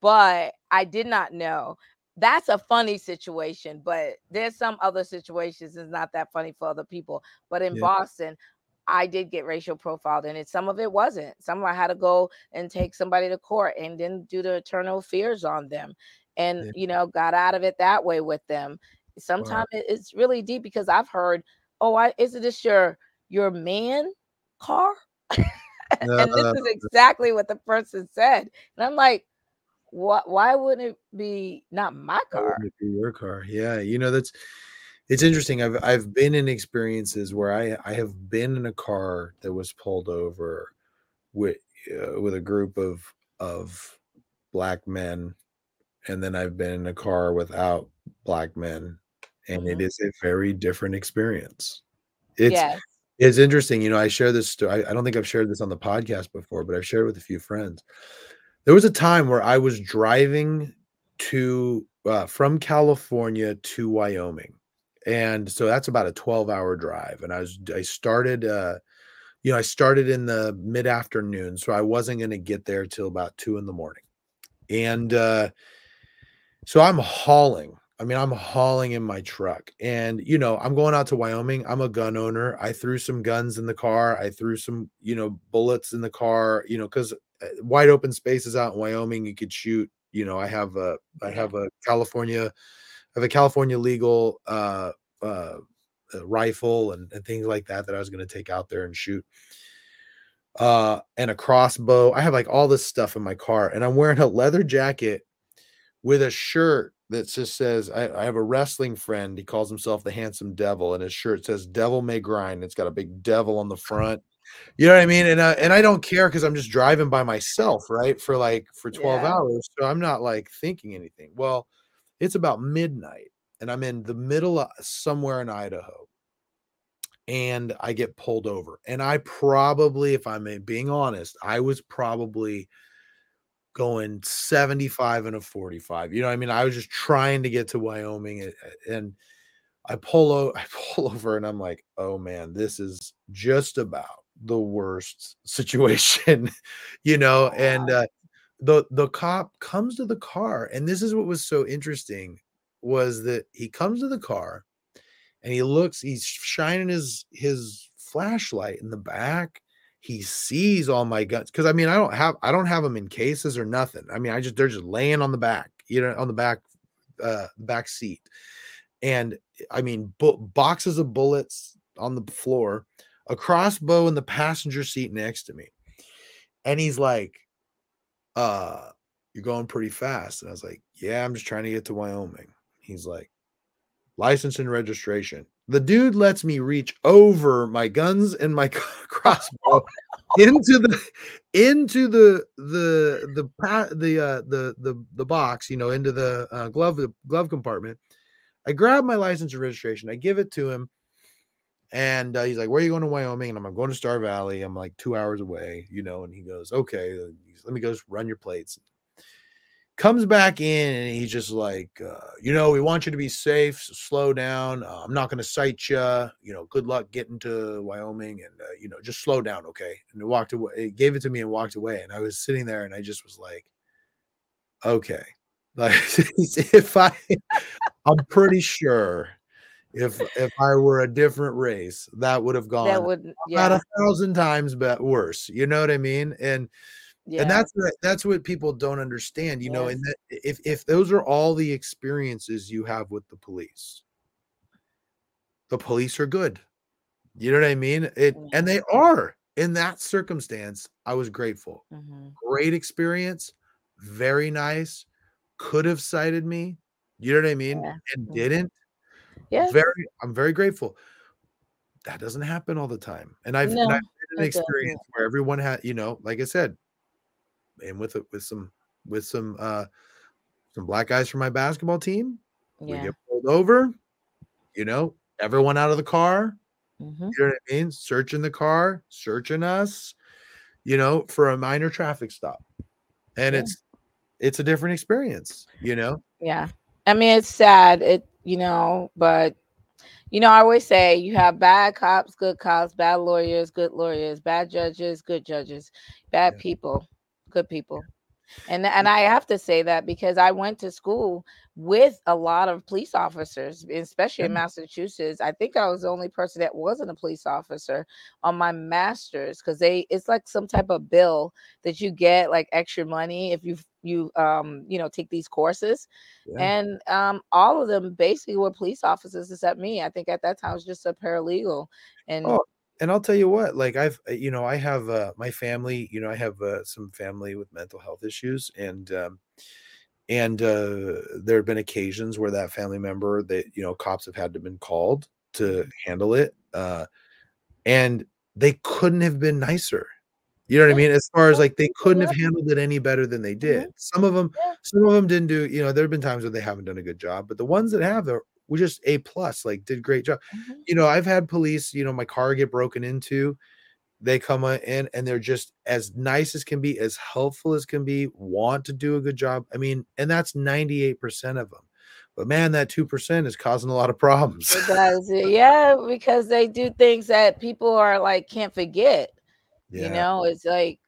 but I did not know. That's a funny situation, but there's some other situations it's not that funny for other people. But in Yeah. Boston, I did get racial profiled, and it, some of it wasn't. Some of I had to go and take somebody to court and then do the eternal fears on them, and Yeah. you know got out of it that way with them. Sometimes it, it's really deep because I've heard, "Oh, I isn't this your your man car?" and this is exactly what the person said, and I'm like, "What? Why wouldn't it be not my car?" wouldn't it be your car? Yeah, you know, that's it's interesting. I've I've been in experiences where I I have been in a car that was pulled over with uh, with a group of of black men, and then I've been in a car without black men, and it Mhm. is a very different experience. It's Yes. it's interesting, you know, I share this I I don't think I've shared this on the podcast before, but I've shared it with a few friends. There was a time where I was driving to uh, from California to Wyoming, and so that's about a twelve-hour drive, and I was I started, uh, you know, I started in the mid-afternoon, so I wasn't gonna get there till about 2 in the morning, and, uh so I'm hauling. I mean, I'm hauling in my truck, and, you know, I'm going out to Wyoming, I'm a gun owner, I threw some guns in the car, I threw some, you know, bullets in the car, you know because wide open spaces out in Wyoming, you could shoot, you know, I have a I have a California I have a California legal, uh, uh, uh, rifle and and things like that that I was gonna take out there and shoot. Uh, and a crossbow. I have, like, all this stuff in my car, and I'm wearing a leather jacket with a shirt that just says I I have a wrestling friend, he calls himself the Handsome Devil, and his shirt says, "Devil may grind." It's got a big devil on the front. You know what I mean? And, uh, and I don't care because I'm just driving by myself, right, for, like, for 12 Yeah. hours, so I'm not, like, thinking anything. Well, it's about midnight, and I'm in the middle of somewhere in Idaho. And I get pulled over, and I probably, if I'm, being honest, I was probably going 75 and a 45, you know I mean? I was just trying to get to Wyoming, and I pull o I pull over and I'm like, "Oh, man, this is just about the worst situation," you know? And, uh, the the cop comes to the car, and this is what was so interesting, was that he comes to the car, and he looks he's shining his his flashlight in the back, he sees all my guns because I mean, I don't have I don't have them in cases or nothing. I mean, I just they're just laying on the back, you know, on the back, uh, back seat. And, I mean, bo boxes of bullets on the floor, a crossbow in the passenger seat next to me. And he's like, "Uh, you're going pretty fast." And I was like, "Yeah, I'm just trying to get to Wyoming." He's like, "License and registration." The dude lets me reach over my guns and my crossbow into the into the the the the, uh, the the the box, you know, into the, uh, glove glove compartment. I grab my license and registration, I give it to him and, uh, he's like, "Where are you going to Wyoming?" And I'm "I'm going to Star Valley." I'm, like, 2 hours away, you know, and he goes, "Okay." Let me go run your plates. comes back in and he's just like, uh, you know, we want you to be safe, so slow down. Uh, I'm not going to cite you. You know, good luck getting to Wyoming, and uh, you know, just slow down, okay? And he walked away. He gave it to me and walked away. And I was sitting there, and I just was like, okay, like if I, I'm pretty sure if if I were a different race, that would have gone That would about yeah. a thousand times but worse. You know what I mean? And and that's what that's what people don't understand, you know, and that if if those are all the experiences you have with the police, the police are good. You know what I mean? It Yeah. and they are. In that circumstance, I was grateful. Mhm. Great experience, very nice. Could have cited me. You know what I mean? Yeah. And Mhm. didn't. Yes. Very I'm very grateful. That doesn't happen all the time. And I've and I've an it doesn't. experience where everyone had, you know, like I said, and with a with some with some uh some black guys from my basketball team, we get pulled over, you know, everyone out of the car, Mhm. you know what I mean? Searching the car, searching us, you know, for a minor traffic stop. And Yeah. it's it's a different experience, you know? Yeah. I mean, it's sad. It, you know, but you know, I always say you have bad cops, good cops, bad lawyers, good lawyers, bad judges, good judges, bad Yeah. people, good people. And and I have to say that because I went to school with a lot of police officers, especially in mm. Massachusetts. I think I was the only person that wasn't a police officer on my master's because they it's like some type of bill that you get like extra money if you you um you know take these courses Yeah. and um all of them basically were police officers except me. I think at that time I was just a paralegal and Oh, and I'll tell you what, like I've uh, you know, I have uh my family, you know, I have uh, some family with mental health issues and um and uh there have been occasions where that family member that you know cops have had to been called to handle it uh and they couldn't have been nicer. You know what I mean? As far as like they couldn't have handled it any better than they did. Mhm. Some of them some of them didn't do, you know, there have been times where they haven't done a good job, but the ones that have they're were just A plus, like did great job. Mhm. You know, I've had police, you know, my car get broken into. They come in and they're just as nice as can be, as helpful as can be, want to do a good job. I mean, and that's 98% of them. But man, that 2% is causing a lot of problems. It does. Yeah, because they do things that people are like can't forget. You know, it's like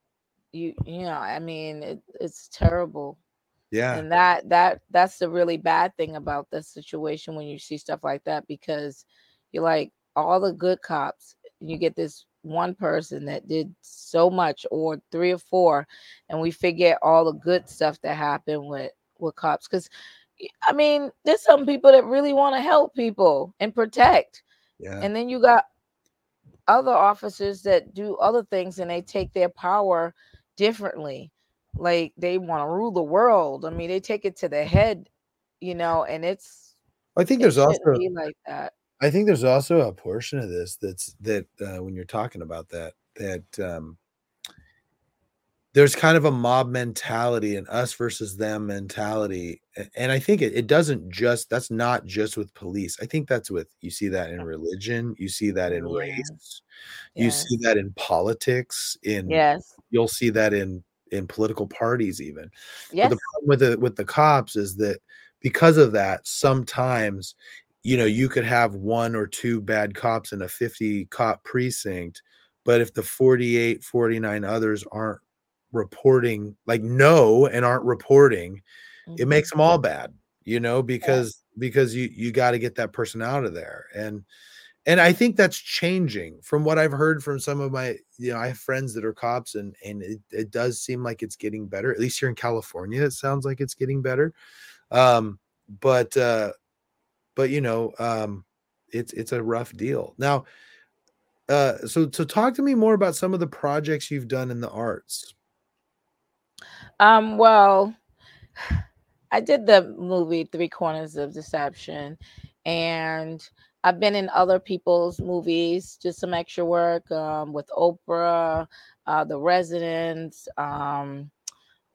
you you know, I mean, it, it's terrible. Yeah. And that that that's the really bad thing about this situation when you see stuff like that because you're like all the good cops, you get this one person that did so much or three or four and we forget all the good stuff that happened with with cops cuz I mean, there's some people that really want to help people and protect. Yeah. And then you got other officers that do other things and they take their power differently. Like they want to rule the world. I mean, they take it to the head, you know, and it's I think it there's also like that. I think there's also a portion of this that's that uh, when you're talking about that that um there's kind of a mob mentality and us versus them mentality and i think it, it doesn't just that's not just with police i think that's with you see that in religion you see that in Yeah. race you Yes. see that in politics in Yes. you'll see that in in political parties even but Yes. the problem with the with the cops is that because of that sometimes you know you could have one or two bad cops in a 50 cop precinct but if the 48 49 others aren't reporting like no and aren't reporting it Mhm. makes them all bad you know because because you you got to get that person out of there and and i think that's changing from what i've heard from some of my you know i have friends that are cops and and it, it does seem like it's getting better at least here in california it sounds like it's getting better um but uh but you know um it's it's a rough deal. Now uh so so talk to me more about some of the projects you've done in the arts Um, well, I did the movie Three Corners of Deception, and I've been in other people's movies, just some extra work um, with Oprah, uh, The Residents. Um,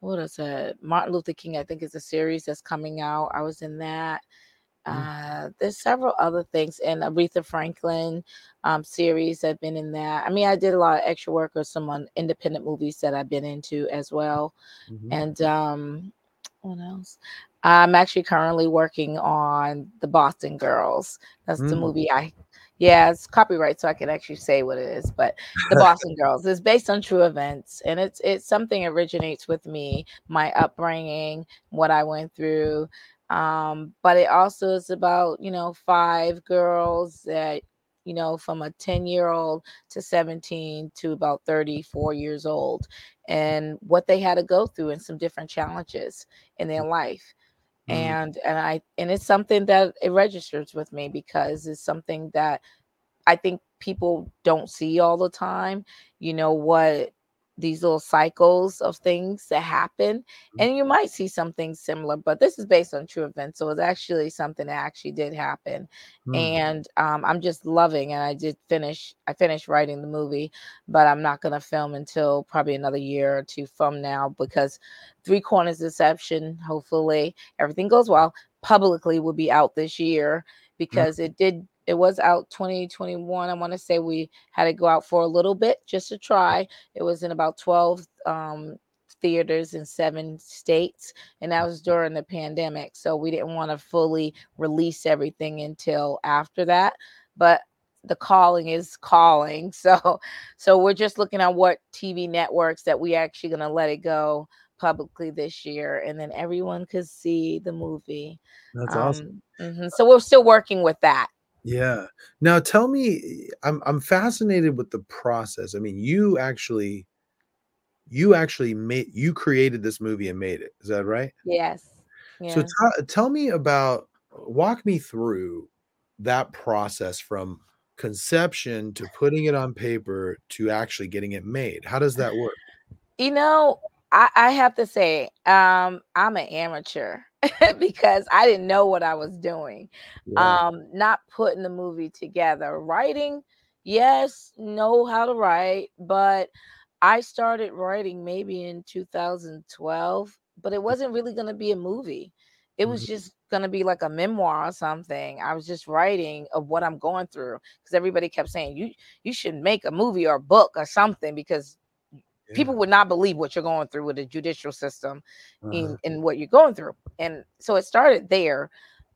what is it? Martin Luther King, I think, is a series that's coming out. I was in that. Mm. Uh, there's several other things, and Aretha Franklin um, series. I've been in that. I mean, I did a lot of extra work or some on independent movies that I've been into as well Mhm. and um what else? I'm actually currently working on the Boston Girls. That's mm. the movie I yeah, it's copyright, so I can actually say what it is. But the Boston Girls is based on true events, and it's it's something originates with me, my upbringing, what I went through. Um, but it also is about you know five girls that you know from a 10 year old to 17 to about 34 years old and what they had to go through and some different challenges in their life Mm-hmm. and and i and it's something that it registers with me because it's something that i think people don't see all the time you know what these little cycles of things that happen mm-hmm. and you might see something similar but this is based on true events so it's actually something that actually did happen mm. and um, i'm just loving and i did finish i finished writing the movie but i'm not going to film until probably another year or two from now because three corners deception hopefully everything goes well publicly will be out this year mm. because mm. it did it was out 2021. I want to say we had to go out for a little bit just to try. It was in about 12 um, theaters in seven states, and that was during the pandemic. So we didn't want to fully release everything until after that. But the calling is calling. So so we're just looking at what TV networks that we actually gonna let it go publicly this year and then everyone could see the movie. That's um, awesome. Mm-hmm. So we're still working with that. Yeah. Now tell me, I'm I'm fascinated with the process. I mean, you actually you actually made you created this movie and made it. Is that right? Yes. Yeah. So t- tell me about walk me through that process from conception to putting it on paper to actually getting it made. How does that work? You know, I, I have to say, um, I'm an amateur. because I didn't know what I was doing. Yeah. Um, not putting the movie together. Writing, yes, know how to write, but I started writing maybe in 2012, but it wasn't really going to be a movie. It was mm-hmm. just going to be like a memoir or something. I was just writing of what I'm going through because everybody kept saying you you should make a movie or a book or something because yeah. people would not believe what you're going through with the judicial system uh-huh. in, in what you're going through and so it started there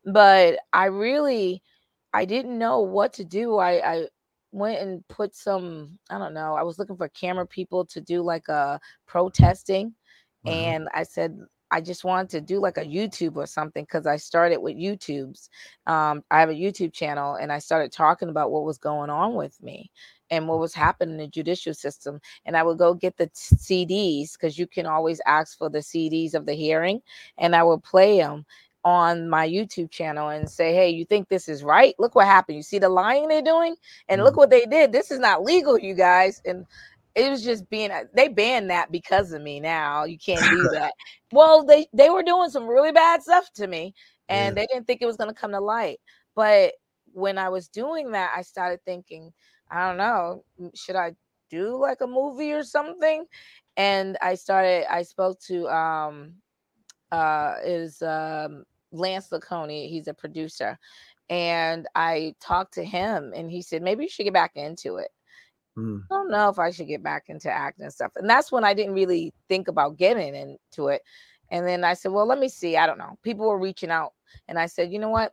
but i really i didn't know what to do i i went and put some i don't know i was looking for camera people to do like a protesting uh-huh. and i said I just wanted to do like a YouTube or something because I started with YouTube's. Um, I have a YouTube channel and I started talking about what was going on with me and what was happening in the judicial system. And I would go get the CDs because you can always ask for the CDs of the hearing, and I would play them on my YouTube channel and say, Hey, you think this is right? Look what happened. You see the lying they're doing? And mm-hmm. look what they did. This is not legal, you guys. And it was just being they banned that because of me now. You can't do that. well, they they were doing some really bad stuff to me and yeah. they didn't think it was gonna come to light. But when I was doing that, I started thinking, I don't know, should I do like a movie or something? And I started, I spoke to um uh is um Lance Laconi, he's a producer. And I talked to him and he said, maybe you should get back into it. Mm. I don't know if I should get back into acting and stuff. And that's when I didn't really think about getting into it. And then I said, well, let me see. I don't know. People were reaching out. And I said, you know what?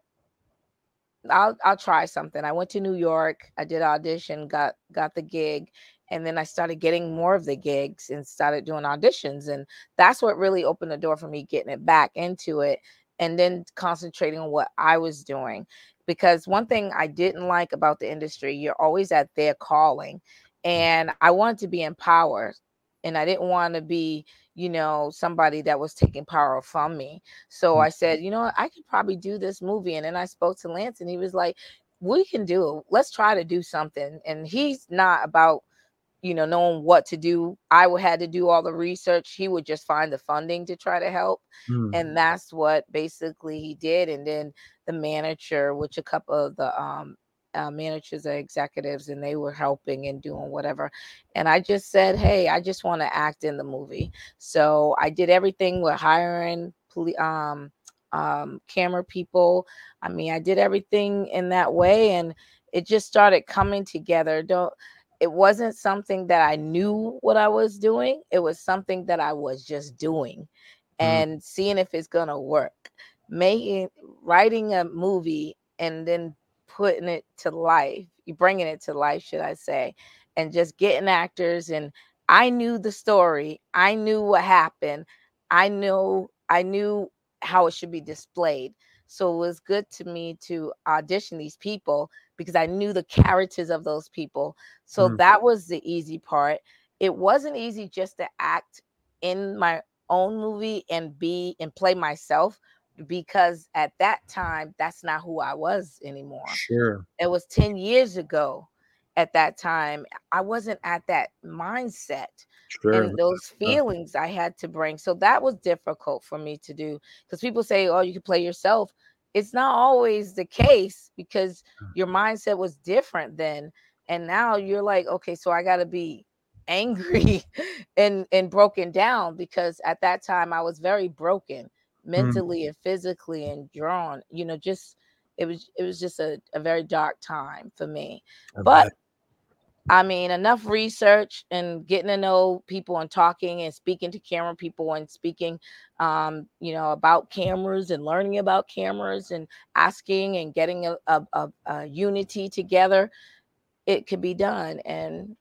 I'll I'll try something. I went to New York. I did audition, got got the gig, and then I started getting more of the gigs and started doing auditions, and that's what really opened the door for me getting it back into it, and then concentrating on what I was doing. Because one thing I didn't like about the industry, you're always at their calling, mm. and I wanted to be empowered, and I didn't want to be you know, somebody that was taking power from me. So mm. I said, you know what, I could probably do this movie. And then I spoke to Lance and he was like, we can do it. Let's try to do something. And he's not about, you know, knowing what to do. I would had to do all the research. He would just find the funding to try to help. Mm. And that's what basically he did. And then the manager, which a couple of the um uh, managers or executives and they were helping and doing whatever and i just said hey i just want to act in the movie. So i did everything with hiring um, um, camera people. I mean i did everything in that way and it just started coming together. Don't it wasn't something that i knew what i was doing it was something that i was just doing and seeing if it's gonna work. Making writing a movie and then putting it to life, you bringing it to life, should I say, and just getting actors. And I knew the story. I knew what happened. I knew I knew how it should be displayed. So it was good to me to audition these people because I knew the characters of those people. So mm. that was the easy part. It wasn't easy just to act in my own movie and be and play myself because at that time that's not who I was anymore. Sure. It was 10 years ago at that time. I wasn't at that mindset. Sure. And those feelings I had to bring. So that was difficult for me to do because people say, oh, you can play yourself. It's not always the case because your mindset was different then. And now you're like, okay, so I got to be angry and and broken down because at that time I was very broken. Mentally mm. and physically and drawn you know just it was it was just a, a very dark time for me I but bet. I mean, enough research and getting to know people and talking and speaking to camera people and speaking, um, you know, about cameras and learning about cameras and asking and getting a, a, a, a unity together. It could be done. And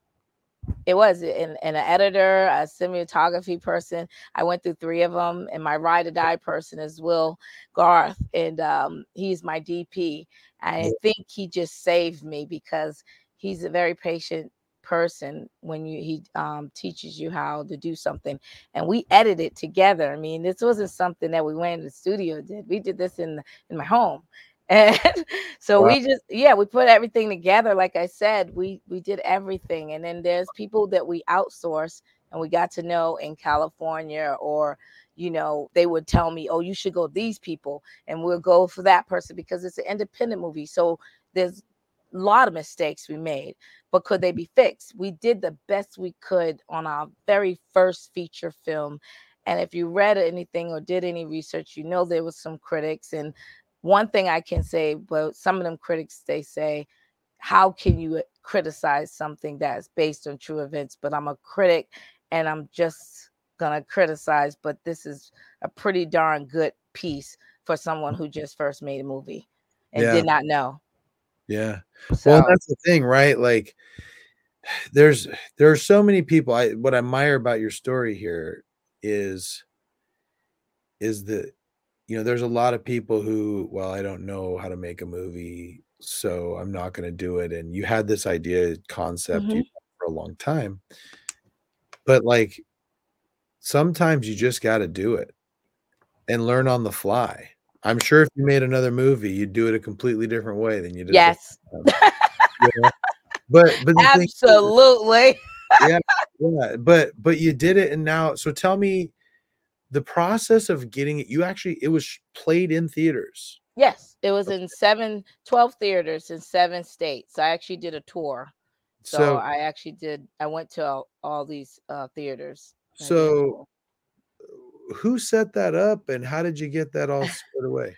it was an, an editor, a cinematography person. I went through three of them, and my ride or die person is Will Garth, and um, he's my DP. I think he just saved me because he's a very patient person when you he um, teaches you how to do something and we edited together i mean this wasn't something that we went in the studio did we did this in in my home and so wow. we just yeah we put everything together like i said we we did everything and then there's people that we outsource and we got to know in california or you know they would tell me oh you should go these people and we'll go for that person because it's an independent movie so there's a lot of mistakes we made but could they be fixed we did the best we could on our very first feature film and if you read anything or did any research you know there was some critics and one thing I can say, but some of them critics they say, how can you uh, criticize something that's based on true events? But I'm a critic and I'm just gonna criticize, but this is a pretty darn good piece for someone who just first made a movie and yeah. did not know. Yeah. So, well, that's the thing, right? Like there's there are so many people. I what I admire about your story here is is that you know, there's a lot of people who, well, I don't know how to make a movie, so I'm not going to do it. And you had this idea concept mm-hmm. for a long time, but like sometimes you just got to do it and learn on the fly. I'm sure if you made another movie, you'd do it a completely different way than you did. Yes. But but absolutely. Yeah, yeah. But but you did it, and now so tell me the process of getting it you actually it was played in theaters. Yes it was in seven 12 theaters in seven states i actually did a tour. So, so i actually did i went to all, all these uh, theaters so who set that up and how did you get that all squared away?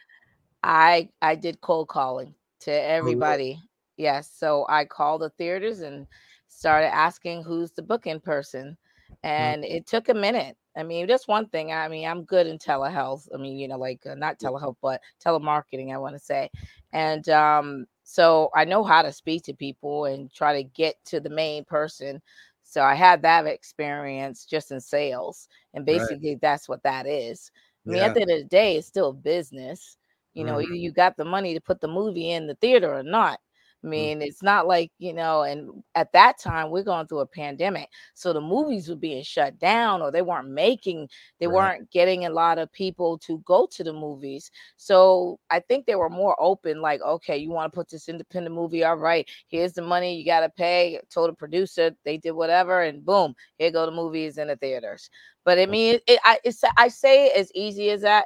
I i did cold calling to everybody. Oh, yes so i called the theaters and started asking who's the booking person and mm-hmm. it took a minute I mean, just one thing. I mean, I'm good in telehealth. I mean, you know, like uh, not telehealth, but telemarketing, I want to say. And um, so I know how to speak to people and try to get to the main person. So I had that experience just in sales. And basically, right. that's what that is. I mean, yeah. at the end of the day, it's still business. You know, mm-hmm. you got the money to put the movie in the theater or not. I mm. mean, it's not like, you know, and at that time we're going through a pandemic. So the movies were being shut down or they weren't making, they right. weren't getting a lot of people to go to the movies. So I think they were more open, like, okay, you want to put this independent movie? All right, here's the money you got to pay. Told the producer, they did whatever, and boom, here go the movies in the theaters. But I mean, it, I, it's, I say it as easy as that,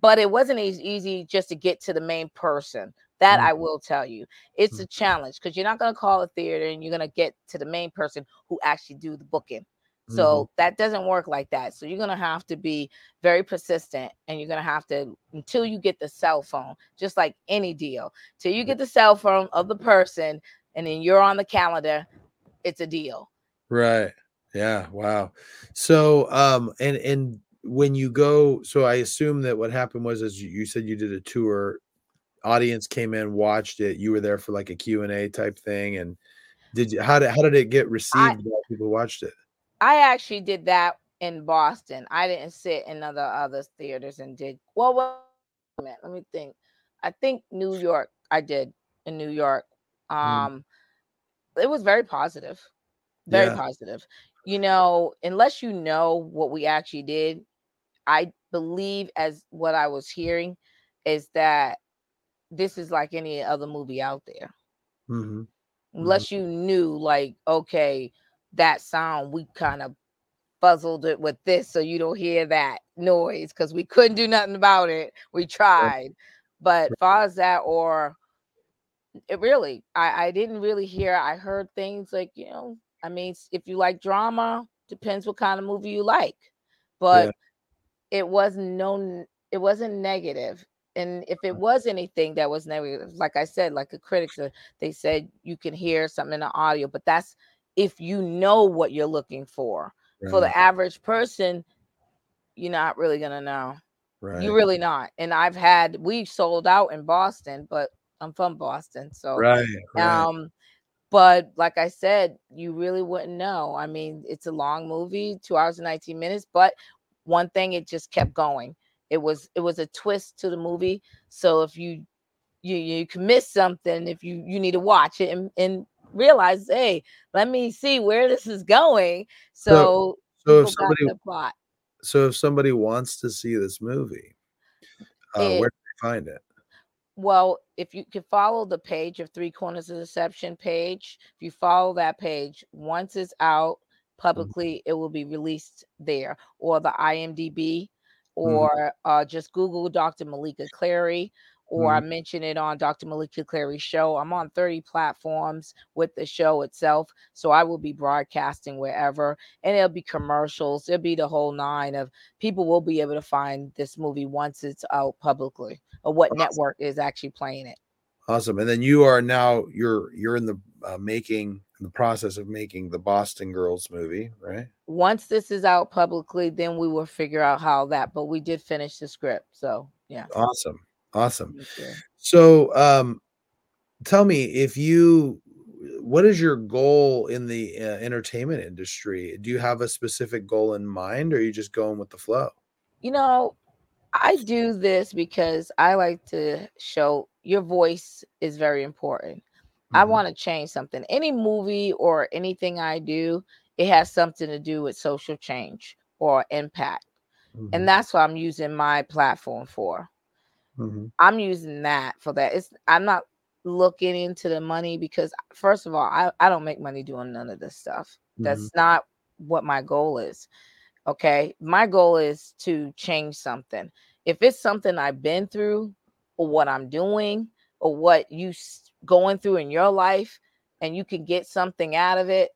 but it wasn't as easy just to get to the main person that mm-hmm. I will tell you. It's mm-hmm. a challenge because you're not going to call a theater and you're going to get to the main person who actually do the booking. So mm-hmm. that doesn't work like that. So you're going to have to be very persistent and you're going to have to until you get the cell phone, just like any deal. Till you get the cell phone of the person and then you're on the calendar, it's a deal. Right. Yeah, wow. So um and and when you go so I assume that what happened was as you, you said you did a tour, audience came in, watched it, you were there for like a Q&A type thing and did you how did how did it get received I, by people watched it? I actually did that in Boston. I didn't sit in other other theaters and did well. well let me think. I think New York. I did in New York. Mm. Um, mm. it was very positive, very yeah. positive. You know, unless you know what we actually did, I believe as what I was hearing is that this is like any other movie out there. Mm-hmm. Unless mm-hmm. you knew, like, okay, that sound we kind of buzzled it with this so you don't hear that noise because we couldn't do nothing about it. We tried, but right. far as that or it really, I I didn't really hear. I heard things like you know, I mean, if you like drama, depends what kind of movie you like, but yeah. it wasn't no, it wasn't negative. And if it was anything that was negative, like I said, like a critic, they said you can hear something in the audio, but that's if you know what you're looking for. Right. For the average person, you're not really gonna know. Right. You're really not. And I've had we sold out in Boston, but I'm from Boston, so right, right. Um, but like I said, you really wouldn't know. I mean, it's a long movie, two hours and 19 minutes, but one thing it just kept going. It was it was a twist to the movie. So if you you you can miss something if you you need to watch it and, and realize, hey, let me see where this is going. So, so, so if somebody plot. So if somebody wants to see this movie, uh, it, where can they find it? Well, if you can follow the page of Three Corners of Deception page, if you follow that page, once it's out mm-hmm. publicly, mm-hmm. it will be released there, or the IMDb. Or mm-hmm. uh, just Google Dr. Maleeka Clary or mm-hmm. I mention it on Dr. Maleeka Clary's show. I'm on 30 platforms with the show itself. So I will be broadcasting wherever and it'll be commercials. It'll be the whole nine of people will be able to find this movie once it's out publicly or what awesome. network is actually playing it. Awesome. And then you are now you're you're in the uh, making the process of making the Boston Girls movie, right? Once this is out publicly, then we will figure out how that, but we did finish the script. So, yeah. Awesome. Awesome. So, um, tell me if you, what is your goal in the uh, entertainment industry? Do you have a specific goal in mind, or are you just going with the flow? You know, I do this because I like to show your voice is very important. Mm-hmm. I want to change something. Any movie or anything I do, it has something to do with social change or impact. Mm-hmm. And that's what I'm using my platform for. Mm-hmm. I'm using that for that. It's I'm not looking into the money because first of all, I, I don't make money doing none of this stuff. Mm-hmm. That's not what my goal is. Okay. My goal is to change something. If it's something I've been through or what I'm doing or what you going through in your life and you can get something out of it,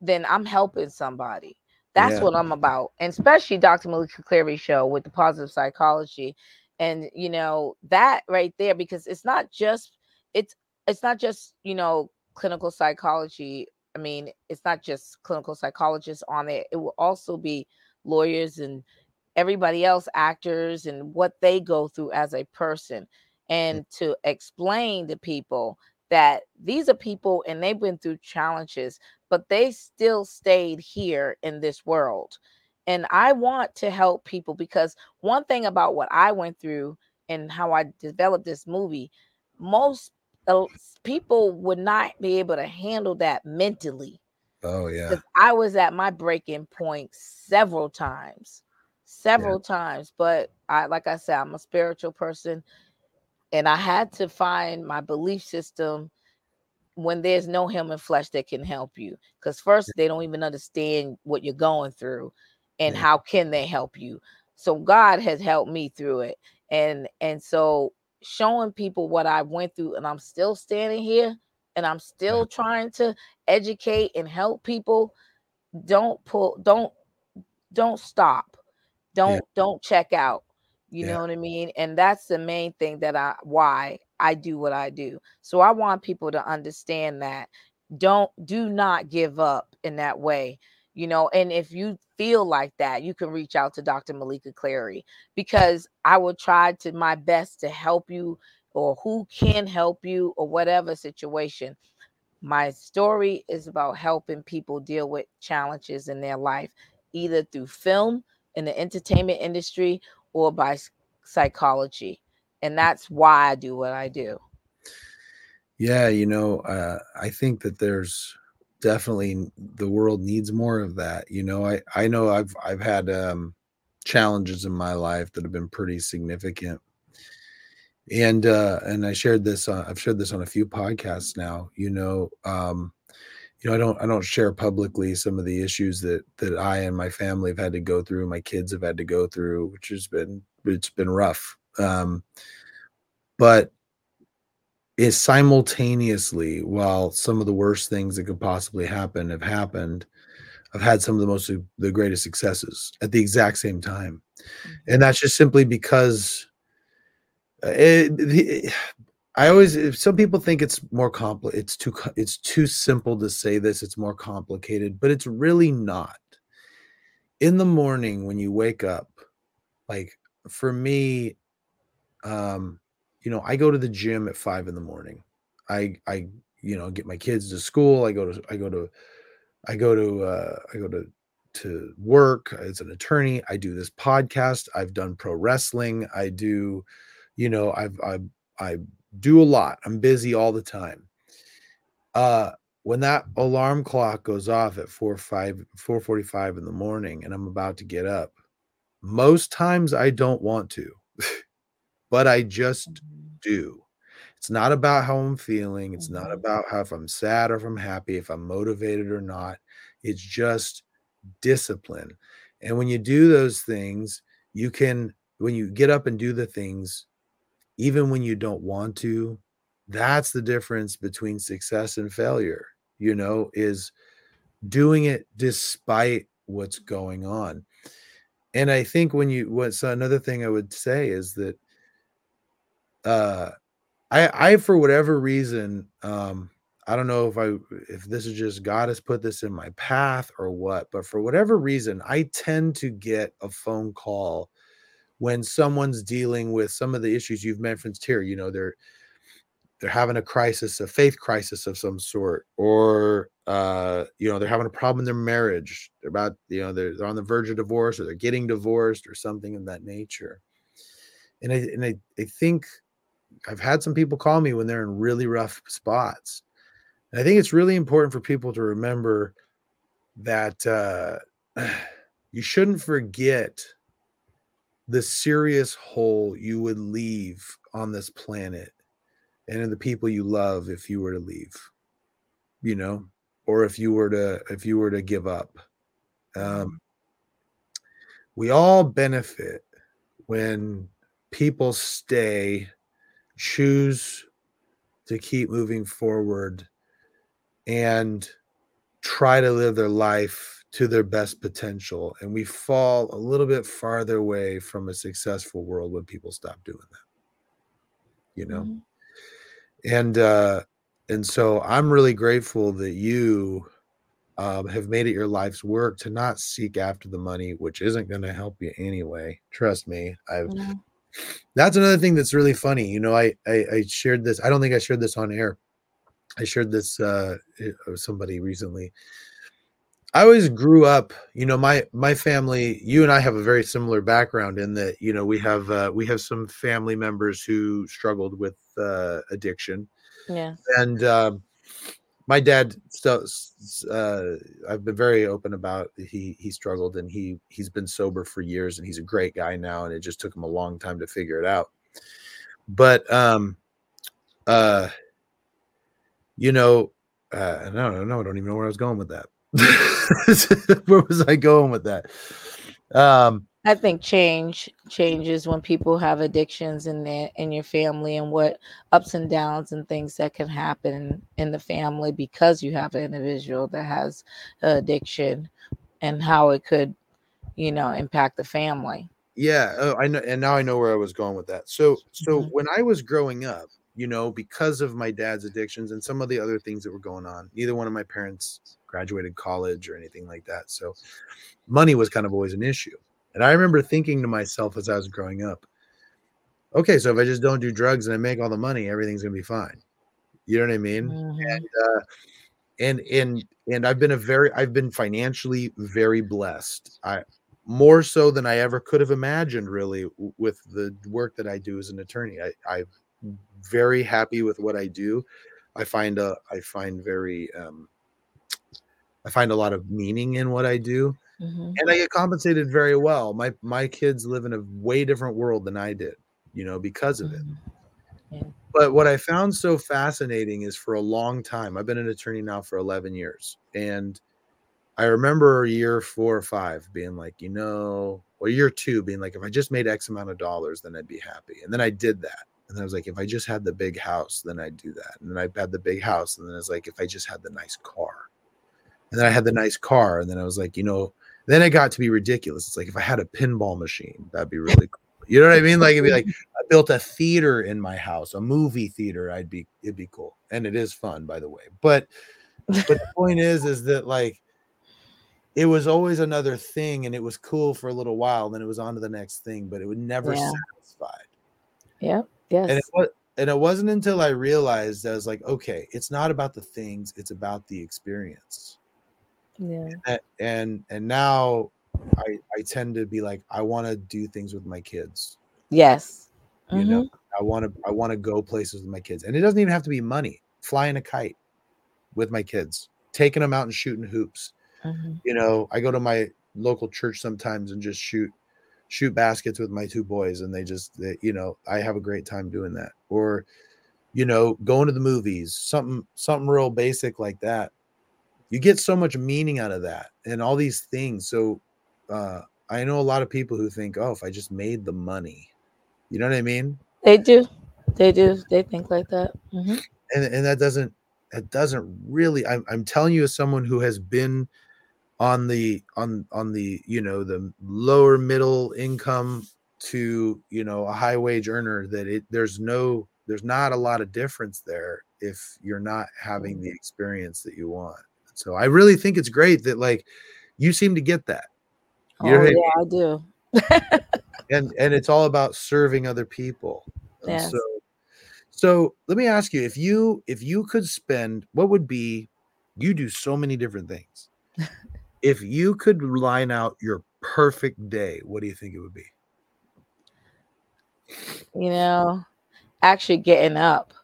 then I'm helping somebody. That's yeah. what I'm about. And especially Dr. Maleeka Clary show with the positive psychology and you know that right there because it's not just it's it's not just you know clinical psychology i mean it's not just clinical psychologists on it it will also be lawyers and everybody else actors and what they go through as a person mm. and to explain to people that these are people and they've been through challenges but they still stayed here in this world and I want to help people because one thing about what I went through and how I developed this movie, most people would not be able to handle that mentally. Oh yeah. I was at my breaking point several times. Several yeah. times, but I like I said I'm a spiritual person and I had to find my belief system when there's no human flesh that can help you because first they don't even understand what you're going through and yeah. how can they help you so god has helped me through it and and so showing people what i went through and i'm still standing here and i'm still yeah. trying to educate and help people don't pull don't don't stop don't yeah. don't check out you know what i mean? And that's the main thing that i why i do what i do. So i want people to understand that don't do not give up in that way you know? And if you feel like that you can reach out to dr maleeka clary because i will try to my best to help you or who can help you or whatever situation. My story is about helping people deal with challenges in their life either through film in the entertainment industry or by psychology and that's why i do what i do yeah you know uh, i think that there's definitely the world needs more of that. You know, I I know I've I've had um challenges in my life that have been pretty significant. And uh and I shared this uh, I've shared this on a few podcasts now, you know, um you know, I don't I don't share publicly some of the issues that that I and my family have had to go through, my kids have had to go through, which has been it's been rough. Um but is simultaneously while some of the worst things that could possibly happen have happened i've had some of the most the greatest successes at the exact same time mm-hmm. and that's just simply because uh, it, it, i always some people think it's more compli it's too it's too simple to say this it's more complicated but it's really not in the morning when you wake up like for me um you know, I go to the gym at five in the morning. I I you know get my kids to school. I go to I go to I go to uh, I go to to work as an attorney. I do this podcast. I've done pro wrestling. I do, you know, I've I I do a lot. I'm busy all the time. Uh when that alarm clock goes off at 4 5 445 in the morning and I'm about to get up, most times I don't want to, but I just mm-hmm do. It's not about how I'm feeling. It's not mm-hmm. about how if I'm sad or if I'm happy, if I'm motivated or not. It's just discipline. And when you do those things, you can, when you get up and do the things, even when you don't want to, that's the difference between success and failure, you know, is doing it despite what's going on. And I think when you, what's another thing I would say is that uh I I for whatever reason, um, I don't know if I if this is just God has put this in my path or what, but for whatever reason, I tend to get a phone call when someone's dealing with some of the issues you've mentioned here. You know, they're they're having a crisis, a faith crisis of some sort, or uh, you know, they're having a problem in their marriage. They're about, you know, they're, they're on the verge of divorce or they're getting divorced or something of that nature. And I and I, I think I've had some people call me when they're in really rough spots. And I think it's really important for people to remember that uh, you shouldn't forget the serious hole you would leave on this planet and in the people you love if you were to leave you know or if you were to if you were to give up um, we all benefit when people stay choose to keep moving forward and try to live their life to their best potential and we fall a little bit farther away from a successful world when people stop doing that you know mm-hmm. and uh and so i'm really grateful that you um, have made it your life's work to not seek after the money which isn't going to help you anyway trust me i've that's another thing that's really funny. You know, I, I, I shared this. I don't think I shared this on air. I shared this uh, with somebody recently. I always grew up, you know, my my family. You and I have a very similar background in that, you know, we have uh, we have some family members who struggled with uh, addiction. Yeah, and um, my dad still uh, i've been very open about he he struggled and he he's been sober for years and he's a great guy now and it just took him a long time to figure it out but um uh you know uh no no i don't even know where i was going with that where was i going with that um I think change changes when people have addictions in their in your family and what ups and downs and things that can happen in the family because you have an individual that has addiction and how it could, you know, impact the family. Yeah, oh, I know, and now I know where I was going with that. So, so mm-hmm. when I was growing up, you know, because of my dad's addictions and some of the other things that were going on, neither one of my parents graduated college or anything like that. So money was kind of always an issue. And I remember thinking to myself as I was growing up, okay, so if I just don't do drugs and I make all the money, everything's gonna be fine. You know what I mean? Mhm. And uh, and and and I've been a very I've been financially very blessed. I more so than I ever could have imagined, really, with the work that I do as an attorney. I, I'm very happy with what I do. I find a I find very um, I find a lot of meaning in what I do, Mhm. and I get compensated very well. My my kids live in a way different world than I did, you know, because of it. Mhm. But what I found so fascinating is for a long time, I've been an attorney now for 11 years. And I remember year four or five being like, you know, or year two being like, if I just made X amount of dollars, then I'd be happy. And then I did that. And then I was like, if I just had the big house, then I'd do that. And then I had the big house. And then I was like, if I just had the nice car. And then I had the nice car. And then I was like, you know, then it got to be ridiculous. It's like, if I had a pinball machine, that'd be really cool. You know what I mean? Like, it'd be like, I built a theater in my house, a movie theater. I'd be, it'd be cool. And it is fun, by the way. But, but the point is, is that like, it was always another thing and it was cool for a little while. Then it was on to the next thing, but it would never Yeah. satisfied. Yep. And it Yes. was, and it wasn't until I realized I was like, okay, it's not about the things, it's about the experience. Yeah. And and now I I tend to be like, I want to do things with my kids. Yes. You know, Mhm. I want to I want to go places with my kids. And it doesn't even have to be money. Flying a kite with my kids, taking them out and shooting hoops. Mhm. You know, I go to my local church sometimes and just shoot shoot baskets with my two boys and they just they, you know, I have a great time doing that. Or you know, going to the movies, something something real basic like that. You get so much meaning out of that and all these things. So uh I know a lot of people who think, "Oh, if I just made the money." You know what I mean? They do. They do. They think like that. Mhm. and and that doesn't that doesn't really I'm, I'm telling you as someone who has been on the on on the you know the lower middle income to you know a high wage earner that it there's no there's not a lot of difference there if you're not having the experience that you want so i really think it's great that like you seem to get that You know Oh yeah, I do. and and it's all about serving other people And Yes. so so let me ask you if you if you could spend what would be you do so many different things if you could line out your perfect day what do you think it would be You know, actually getting up.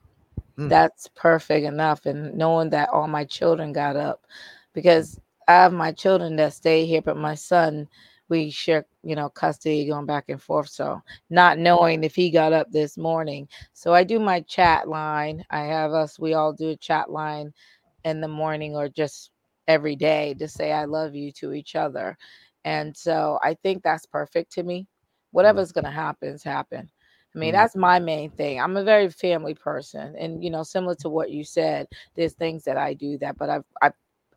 Mm. That's perfect enough. And knowing that all my children got up because I have my children that stay here, but my son, we share, you know, custody going back and forth. So not knowing if he got up this morning. So I do my chat line. I have us, we all do a chat line in the morning or just every day to say I love you to each other. And so I think that's perfect to me. Whatever's going to happen is happen. I mean, Mhm. that's my main thing. I'm a very family person, and you know, similar to what you said, there's things that I do that, but I, I,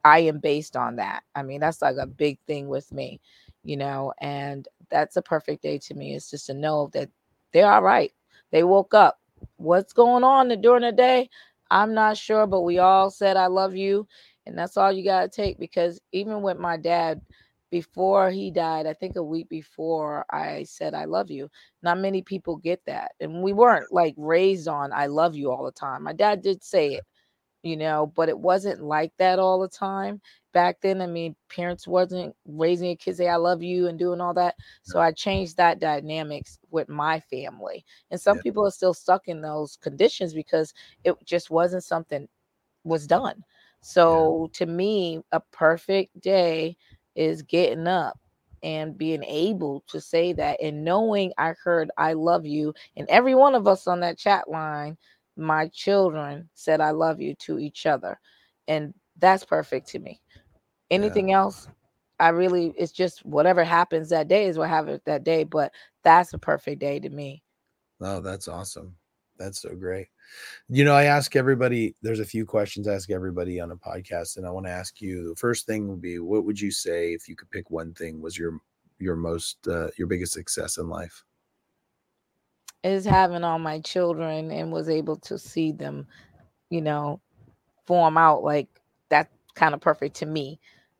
I am based on that. I mean, that's like a big thing with me, you know, and that's a perfect day to me. It's just to know that they're all right. They woke up. What's going on during the day? I'm not sure, but we all said I love you, and that's all you gotta take. Because even with my dad, before he died, I think a week before, I said I love you. Not many people get that and we weren't like raised on i love you all the time. My dad did say it you know but it wasn't like that all the time. Back then i mean parents wasn't raising your kids say i love you and doing all that so i changed that dynamics with my family and some Yeah. people are still stuck in those conditions because it just wasn't something was done. So to me a perfect day is getting up and being able to say that and knowing I heard I love you and every one of us on that chat line my children said I love you to each other and that's perfect to me. Anything else? I really it's just whatever happens that day is what happens that day but that's a perfect day to me. Oh that's awesome that's so great you know i ask everybody there's a few questions i ask everybody on a podcast and i want to ask you the first thing would be what would you say if you could pick one thing was your your most uh, your biggest success in life is having all my children and was able to see them, you know, form out like that kind of perfect to me.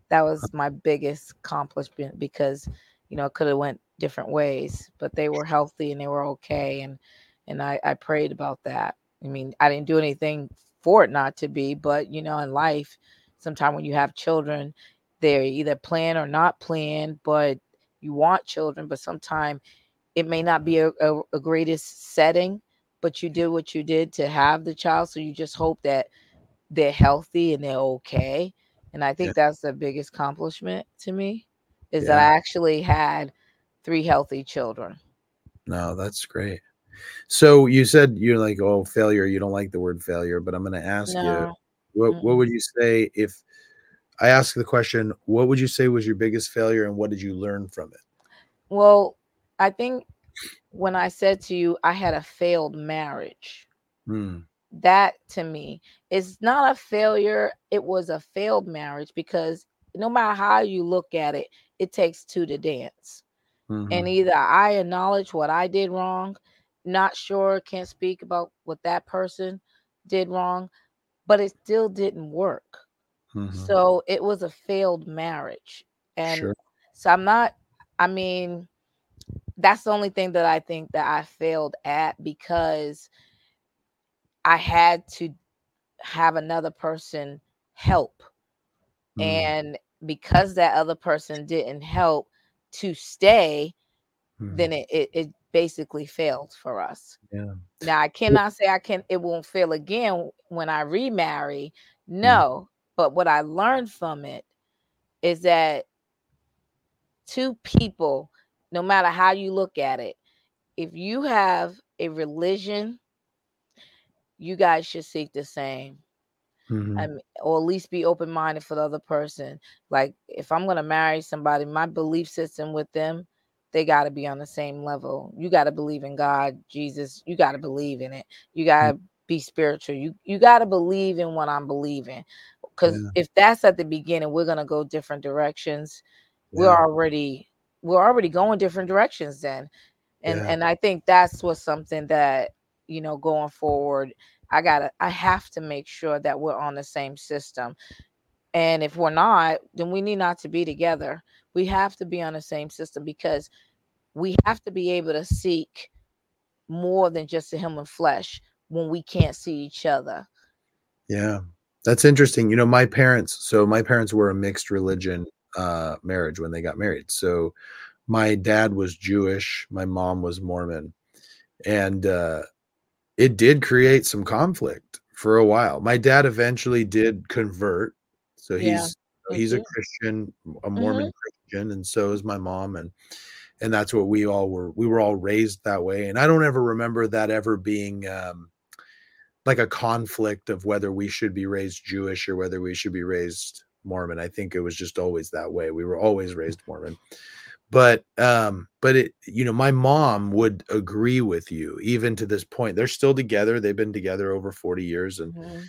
That was my biggest accomplishment because you know it could have went different ways, but they were healthy and they were okay, and and I I prayed about that. I mean, I didn't do anything for it not to be, but you know, in life, sometimes when you have children, they're either planned or not planned, but you want children, but sometimes it may not be a, a, a, greatest setting, but you did what you did to have the child. So you just hope that they're healthy and they're okay. And I think yeah. that's the biggest accomplishment to me is yeah. that I actually had three healthy children. No, that's great. So you said you're like, oh, failure. You don't like the word failure, but I'm going to ask no. you, what, mm-hmm. what would you say if I ask the question, what would you say was your biggest failure and what did you learn from it? Well, I think when I said to you, I had a failed marriage, hmm. that to me is not a failure. It was a failed marriage because no matter how you look at it, it takes two to dance. Mm-hmm. And either I acknowledge what I did wrong, not sure, can't speak about what that person did wrong, but it still didn't work. Mm-hmm. So it was a failed marriage. And sure. so I'm not, I mean, that's the only thing that I think that I failed at because I had to have another person help. Mm. And because that other person didn't help to stay, mm. then it, it, it basically failed for us. Yeah. Now I cannot say I can it won't fail again when I remarry. Mm. No, but what I learned from it is that two people, no matter how you look at it, if you have a religion, you guys should seek the same. Mm-hmm. I mean, or at least be open minded for the other person. Like, if I'm going to marry somebody, my belief system with them, they got to be on the same level. You got to believe in God, Jesus. You got to believe in it. You got to mm-hmm. be spiritual. You you got to believe in what I'm believing. Because yeah. if that's at the beginning, we're gonna go different directions. Yeah. We're already we're already going different directions then. And yeah. and I think that's what something that you know going forward, I gotta I have to make sure that we're on the same system. And if we're not, then we need not to be together. We have to be on the same system because we have to be able to seek more than just the human flesh when we can't see each other. Yeah. That's interesting. You know, my parents, so my parents were a mixed religion uh, marriage when they got married. So my dad was Jewish, my mom was Mormon. And uh, it did create some conflict for a while. My dad eventually did convert. So he's yeah, he's a Christian, a Mormon mm-hmm. Christian, and so is my mom. And and that's what we all were we were all raised that way. And I don't ever remember that ever being um like a conflict of whether we should be raised Jewish or whether we should be raised Mormon. I think it was just always that way. We were always raised Mormon. But um but it you know my mom would agree with you even to this point. They're still together. They've been together over 40 years and mm-hmm.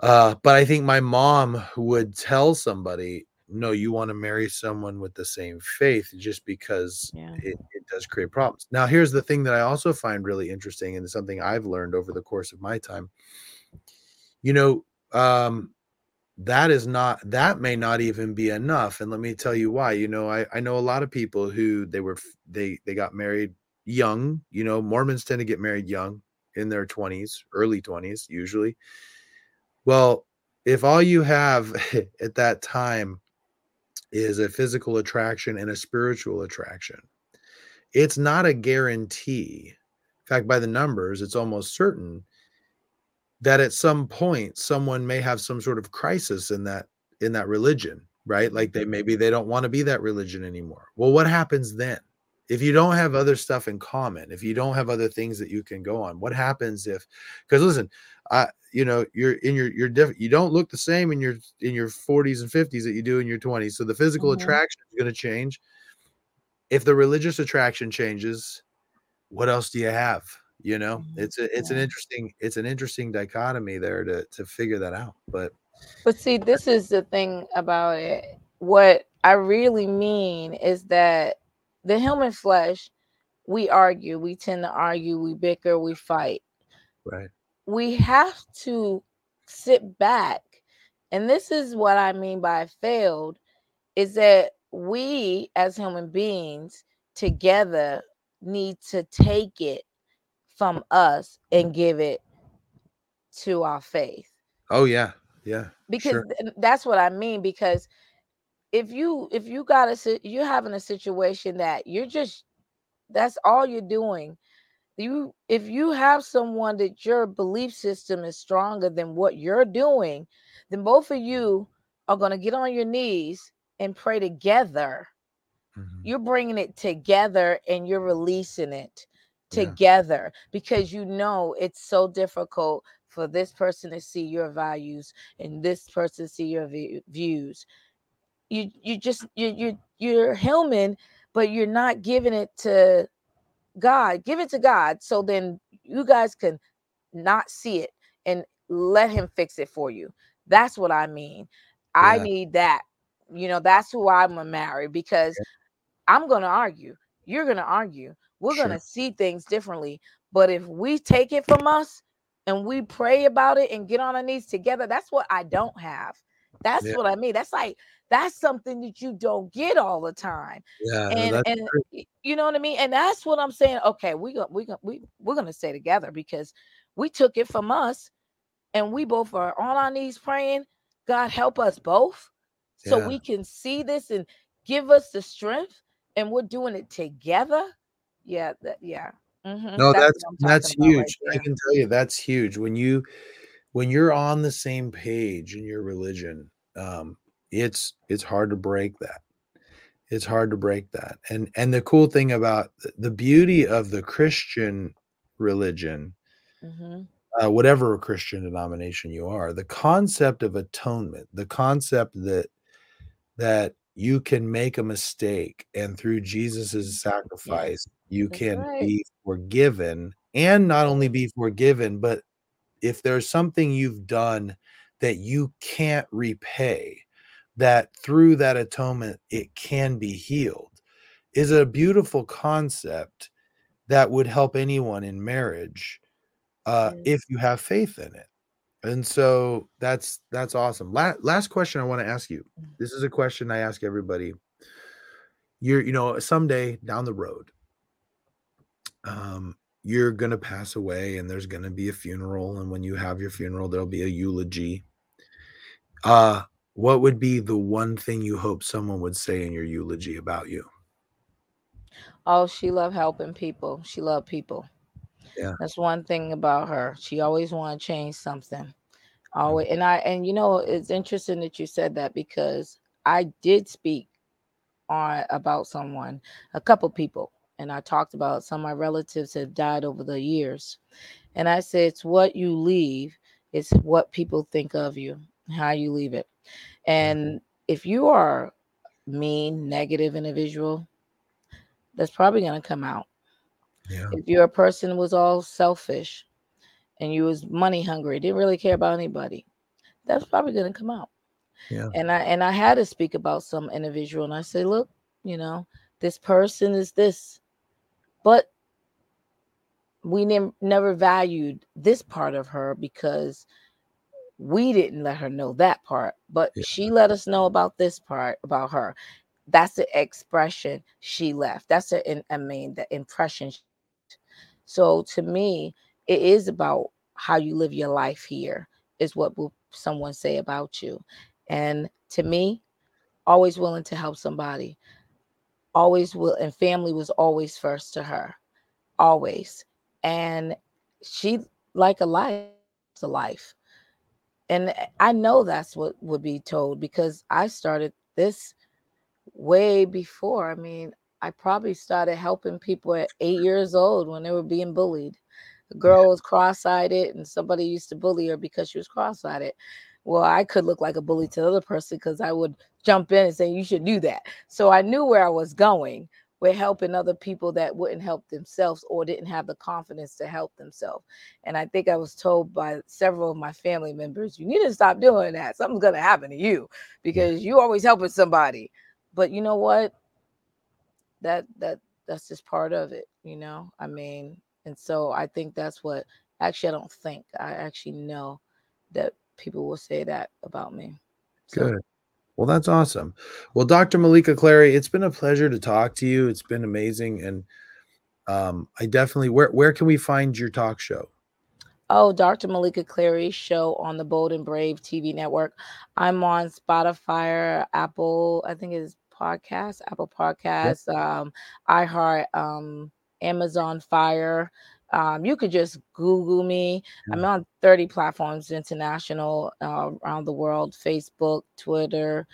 uh but I think my mom would tell somebody no, you want to marry someone with the same faith just because yeah. it, it does create problems. Now, here's the thing that I also find really interesting, and something I've learned over the course of my time. You know, um, that is not that may not even be enough. And let me tell you why. You know, I, I know a lot of people who they were they they got married young. You know, Mormons tend to get married young in their 20s, early 20s, usually. Well, if all you have at that time is a physical attraction and a spiritual attraction. It's not a guarantee. In fact, by the numbers, it's almost certain that at some point someone may have some sort of crisis in that in that religion, right? Like they maybe they don't want to be that religion anymore. Well, what happens then? If you don't have other stuff in common, if you don't have other things that you can go on, what happens if because listen, I you know you're in your you're different you don't look the same in your in your 40s and 50s that you do in your 20s so the physical mm-hmm. attraction is going to change if the religious attraction changes what else do you have you know mm-hmm. it's a, it's yeah. an interesting it's an interesting dichotomy there to to figure that out but but see this is the thing about it what i really mean is that the human flesh we argue we tend to argue we bicker we fight right we have to sit back And this is what I mean by failed is that we as human beings together need to take it from us and give it to our faith. Oh yeah. Yeah. Because sure. that's what I mean because if you if you got a you're having a situation that you're just that's all you're doing you if you have someone that your belief system is stronger than what you're doing then both of you are going to get on your knees and pray together mm-hmm. you're bringing it together and you're releasing it together yeah. because you know it's so difficult for this person to see your values and this person to see your v- views you you just you you you're human but you're not giving it to God, give it to God so then you guys can not see it and let him fix it for you. That's what I mean. Yeah. I need that. You know, that's who I'm gonna marry because yeah. I'm gonna argue. You're gonna argue. We're sure. gonna see things differently. But if we take it from us and we pray about it and get on our knees together, that's what I don't have. That's yeah. what I mean. That's like that's something that you don't get all the time. Yeah, and and true. you know what I mean. And that's what I'm saying. Okay, we got we got we we're gonna stay together because we took it from us, and we both are on our knees praying. God help us both, so yeah. we can see this and give us the strength, and we're doing it together. Yeah, that yeah. Mm-hmm. No, that's that's, that's huge. Right I can tell you that's huge when you when you're on the same page in your religion. Um, it's it's hard to break that it's hard to break that and and the cool thing about the beauty of the christian religion mm-hmm. uh, whatever christian denomination you are the concept of atonement the concept that that you can make a mistake and through jesus's sacrifice you That's can right. be forgiven and not only be forgiven but if there's something you've done that you can't repay that through that atonement it can be healed is a beautiful concept that would help anyone in marriage uh, if you have faith in it. And so that's that's awesome. Last, last question i want to ask you. Mm. this is a question i ask everybody. You're you know someday down the road um you're going to pass away and there's going to be a funeral and when you have your funeral there'll be a eulogy. Uh what would be the one thing you hope someone would say in your eulogy about you? Oh, she loved helping people. She loved people. Yeah. That's one thing about her. She always wanted to change something. Mm-hmm. Always and I and you know it's interesting that you said that because I did speak on about someone, a couple people, and I talked about some of my relatives have died over the years. And I said it's what you leave, it's what people think of you, how you leave it. Mm-hmm. And if you are mean, negative individual, that's probably going to come out. Yeah. If you're a person who was all selfish and you was money hungry, didn't really care about anybody, that's probably going to come out. Yeah. And I and I had to speak about some individual and I say, look, you know, this person is this, but we ne- never valued this part of her because we didn't let her know that part, but yeah. she let us know about this part about her. That's the expression she left. That's the, I mean, the impression. So to me, it is about how you live your life here, is what will someone say about you. And to me, always willing to help somebody, always will, and family was always first to her, always. And she, like a life, it's a life and eh, I know that's what would be told because I started this way before. I mean, I probably started helping people at eight years old when they were being bullied. A girl was cross-eyed and somebody used to bully her because she was cross-eyed. Well, I could look like a bully to the other person because I would jump in and say, You should do that. So I knew where I was going we're helping other people that wouldn't help themselves or didn't have the confidence to help themselves. And I think I was told by several of my family members, you need to stop doing that. Something's going to happen to you because you always helping somebody. But you know what? That that that's just part of it, you know? I mean, and so I think that's what actually I don't think. I actually know that people will say that about me. So. Good. Well, that's awesome. Well, Dr. Maleeka Clary, it's been a pleasure to talk to you. It's been amazing, and um, I definitely where where can we find your talk show? Oh, Dr. Maleeka Clary show on the Bold and Brave TV network. I'm on Spotify, Apple, I think it's podcast, Apple Podcasts, yep. um, iHeart, um, Amazon Fire. Um, you could just Google me. I'm mm. on 30 platforms international uh, around the world Facebook, Twitter,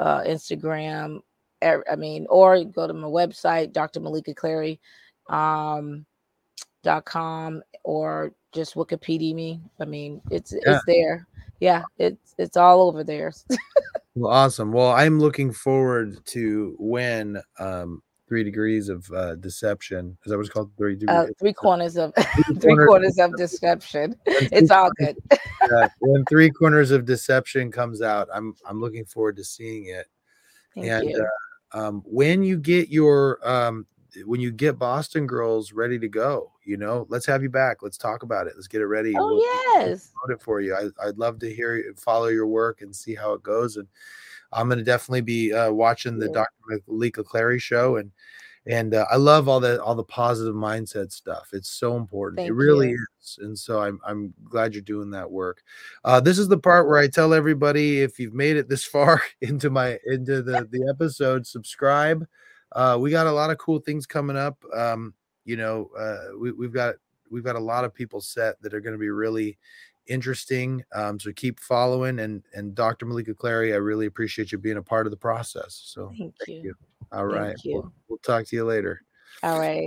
uh, Instagram. I mean, or go to my website, Dr. Maleeka Clary. Um, dot com or just Wikipedia me. I mean, it's yeah. it's there. Yeah, it's it's all over there. well, awesome. Well, I'm looking forward to when um three degrees of uh, deception. Is that what it's called? Three degrees. Uh, three corners of three corners of deception. It's all good. yeah, when three corners of deception comes out, I'm I'm looking forward to seeing it. Thank and you. Uh, um, when you get your um, when you get Boston Girls ready to go, you know, let's have you back. Let's talk about it. Let's get it ready. Oh we'll, yes, we'll it for you. I, would love to hear follow your work and see how it goes. And I'm going to definitely be uh, watching the yeah. Dr. Maleeka Clary show and and uh, I love all the all the positive mindset stuff. It's so important. Thank it really you. is. And so I'm I'm glad you're doing that work. Uh, this is the part where I tell everybody if you've made it this far into my into the the episode, subscribe uh, we got a lot of cool things coming up. Um, you know, uh, we, we've got we've got a lot of people set that are going to be really interesting. Um, so keep following and and Dr. Maleeka Clary, I really appreciate you being a part of the process. So thank, thank you. you. All right. We'll, we'll talk to you later. All right.